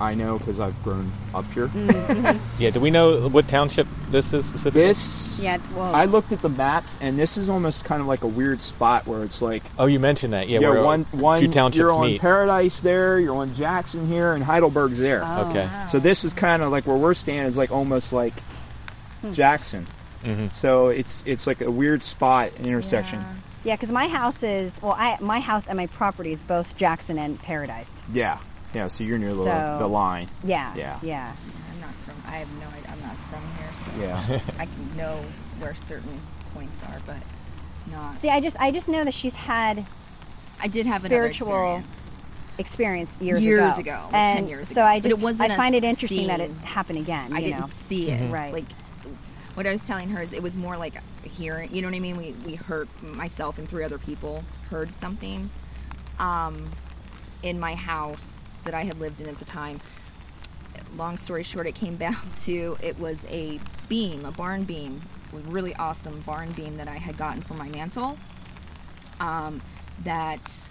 I know because I've grown up here. Mm-hmm. Yeah, do we know what township this is specifically? This, Yeah, well- I looked at the maps, and this is almost kind of like a weird spot where it's like, Oh, you mentioned that. Yeah, yeah, one a one few townships you're on meet. Paradise there, you're on Jackson here, and Heidelberg's there. Oh, okay. wow. So this is kind of like where we're standing is like almost like Hmm. Jackson. Mm-hmm. So it's it's like a weird spot intersection. Yeah, because my house is well, I my house and my property is both Jackson and Paradise. Yeah, yeah. So you're near the, the line. Yeah, Yeah. yeah. I'm not from. I have no idea. I'm not from here, so Yeah. I can know where certain points are, but not. See, I just I just know that she's had I did have a spiritual experience. experience years, Years ago. ago, like and 10 years so ago. I But it just wasn't I a find it interesting that it happened again. I didn't know, see it. Right. Like what I was telling her is, it was more like hearing. You know what I mean? We we heard myself and three other people heard something um, in my house that I had lived in at the time. Long story short, it came down to it was a beam, a barn beam, a really awesome barn beam that I had gotten for my mantle. Um, that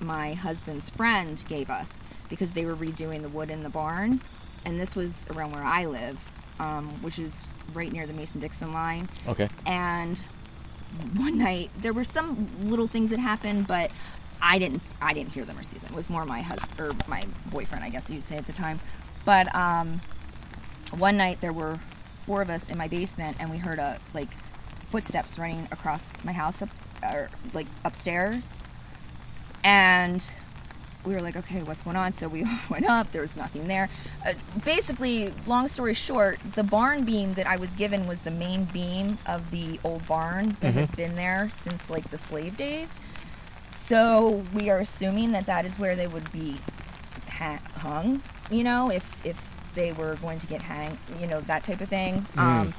my husband's friend gave us because they were redoing the wood in the barn, and this was around where I live, um, which is right near the Mason Dixon line. Okay. And one night there were some little things that happened, but I didn't I didn't hear them or see them. It was more my husband or my boyfriend, I guess you'd say at the time. But um, one night there were four of us in my basement, and we heard a like footsteps running across my house up or like upstairs, and we were like, okay, what's going on? So we went up. There was nothing there. Uh, basically, long story short, the barn beam that I was given was the main beam of the old barn that has been there since like the slave days. So we are assuming that that is where they would be ha- hung. You know, if if they were going to get hang, you know, that type of thing. Um,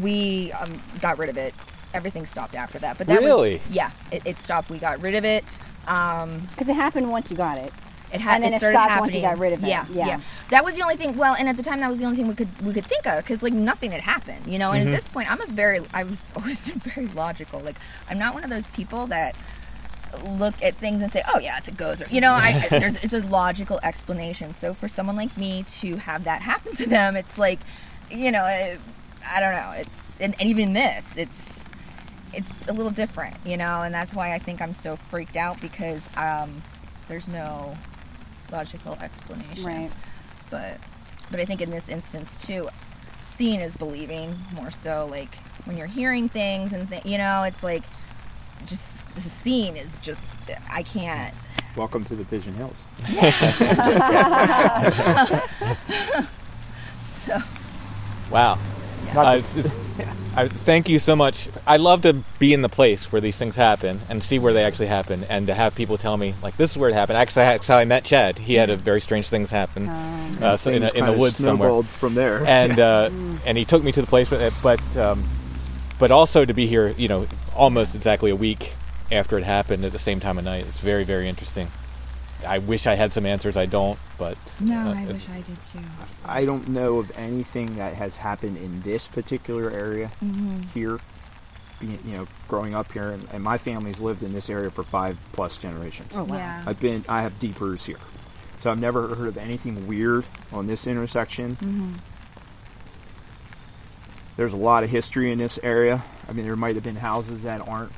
we um, got rid of it. Everything stopped after that. But that Really? was yeah, it, it stopped. We got rid of it. Um, Because it happened once you got it. it had And then it started stopped once you got rid of it. Yeah, Yeah. yeah, That was the only thing. Well, and at the time, that was the only thing we could we could think of because like nothing had happened, you know. And Mm-hmm. at this point, I'm a very I've always been very logical. Like I'm not one of those people that look at things and say, "Oh yeah, it's a gozer." You know, I, there's it's a logical explanation. So for someone like me to have that happen to them, it's like, you know, I, I don't know. It's and, and even this, it's it's a little different, you know, and that's why I think I'm so freaked out because um, there's no logical explanation. Right. But but I think in this instance too, seeing is believing more so. Like when you're hearing things and th- you know, it's like just the scene is just I can't. Welcome to the Pigeon Hills. So Wow. Uh, it's, it's, I, thank you so much. I love to be in the place where these things happen and see where they actually happen, and to have people tell me like this is where it happened. Actually, that's how I met Chad. He had a very strange things happen uh, so in, a, in the woods somewhere, snowballed from there. and uh, and he took me to the place. But but um, but also to be here, you know, almost exactly a week after it happened at the same time of night. It's very very interesting. I wish I had some answers. I don't, but no, uh, I wish I did too. I don't know of anything that has happened in this particular area Mm-hmm. here. Being, you know, growing up here, and, and my family's lived in this area for five plus generations. Oh, wow. Yeah. I've been, I have deep roots here, so I've never heard of anything weird on this intersection. Mm-hmm. There's a lot of history in this area. I mean, there might have been houses that aren't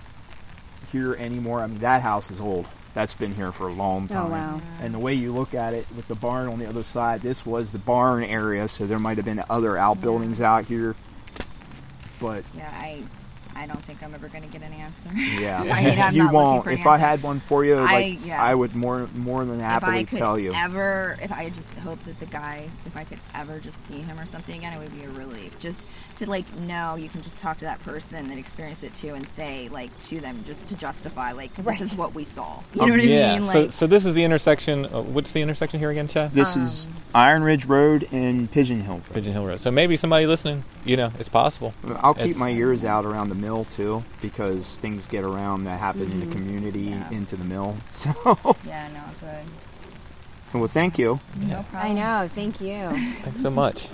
here anymore. I mean, that house is old. That's been here for a long time. Oh, time. wow. And the way you look at it with the barn on the other side, this was the barn area, so there might have been other outbuildings out here. But Yeah, I I don't think I'm ever gonna get an answer. yeah, I mean, I'm you not won't. for an if I had one for you, like I- yeah. I would more more than if happily I could tell you. ever, if I just hope that the guy, if I could ever just see him or something again, it would be a relief. Just to like know you can just talk to that person that experienced it too and say like to them just to justify like Right. this is what we saw. You um, know what yeah. I mean? so Like so this is the intersection. Uh, what's the intersection here again, Chad? This is um, Iron Ridge Road and Pigeon Hill. Road. Pigeon Hill Road. So maybe somebody listening, you know, it's possible. I'll keep It's- my ears out around the mill too, because things get around that happen in the mm-hmm. community Yeah. into the mill. So, yeah, no, good. so well, thank you. No problem. I know. Thank you. Thanks so much.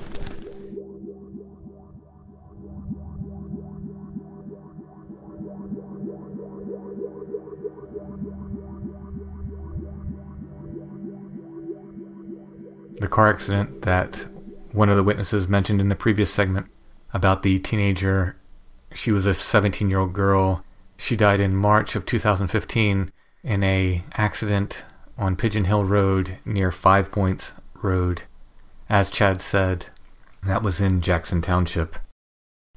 The car accident that one of the witnesses mentioned in the previous segment about the teenager, she was a 17 year old girl. She died in March of 2015 in a accident on Pigeon Hill Road near Five Points Road. As Chad said, that was in Jackson Township.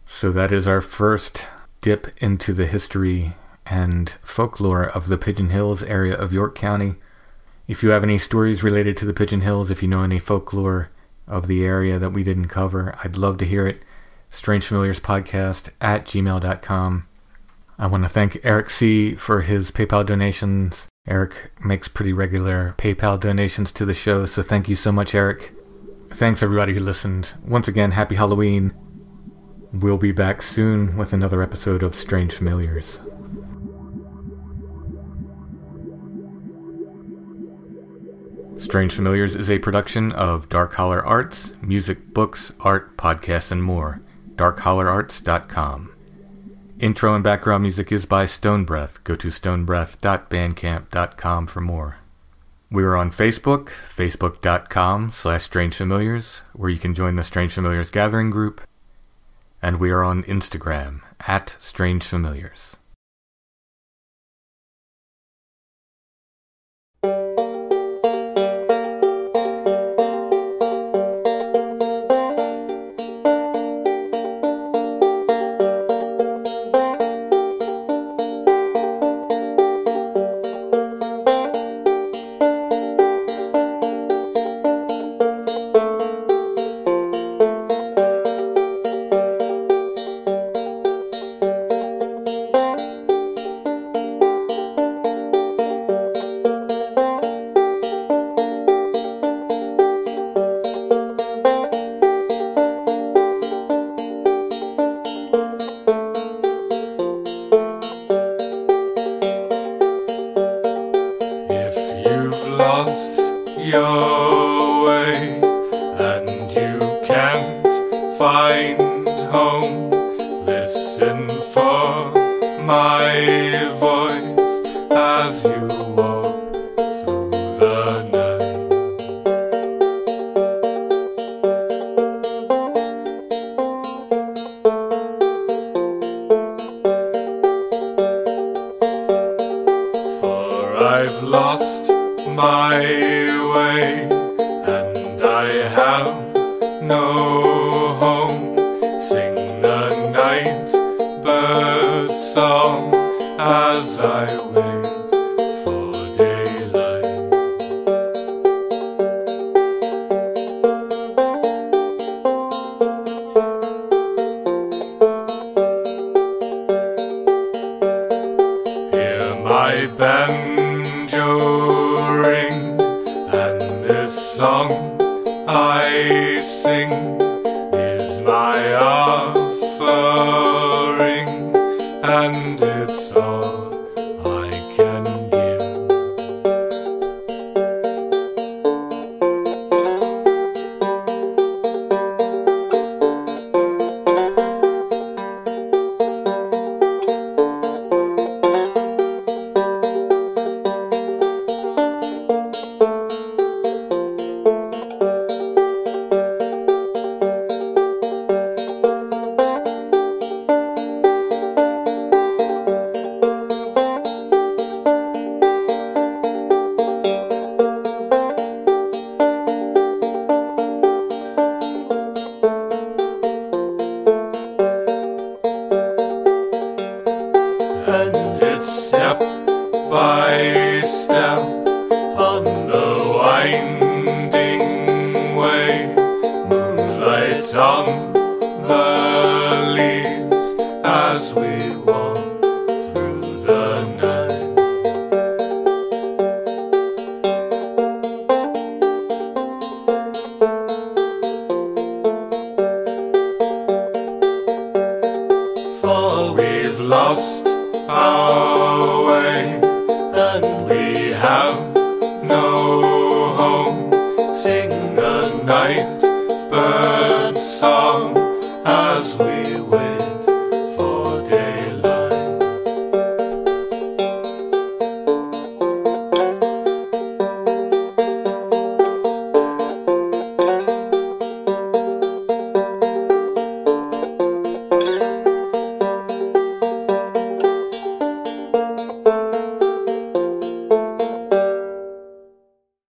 So that is our first dip into the history and folklore of the Pigeon Hills area of York County. If you have any stories related to the Pigeon Hills, if you know any folklore of the area that we didn't cover, I'd love to hear it. Strange Familiars Podcast at gmail.com. I want to thank Eric C. for his PayPal donations. Eric makes pretty regular PayPal donations to the show, so thank you so much, Eric. Thanks everybody who listened. Once again, happy Halloween. We'll be back soon with another episode of Strange Familiars. Strange Familiars is a production of Dark Holler Arts, music, books, art, podcasts, and more. DarkHollerArts.com. Intro and background music is by Stone Breath. Go to stonebreath.bandcamp.com for more. We are on Facebook, facebook.com slash Strange Familiars, where you can join the Strange Familiars gathering group. And we are on Instagram, at Strange Familiars. I've lost my way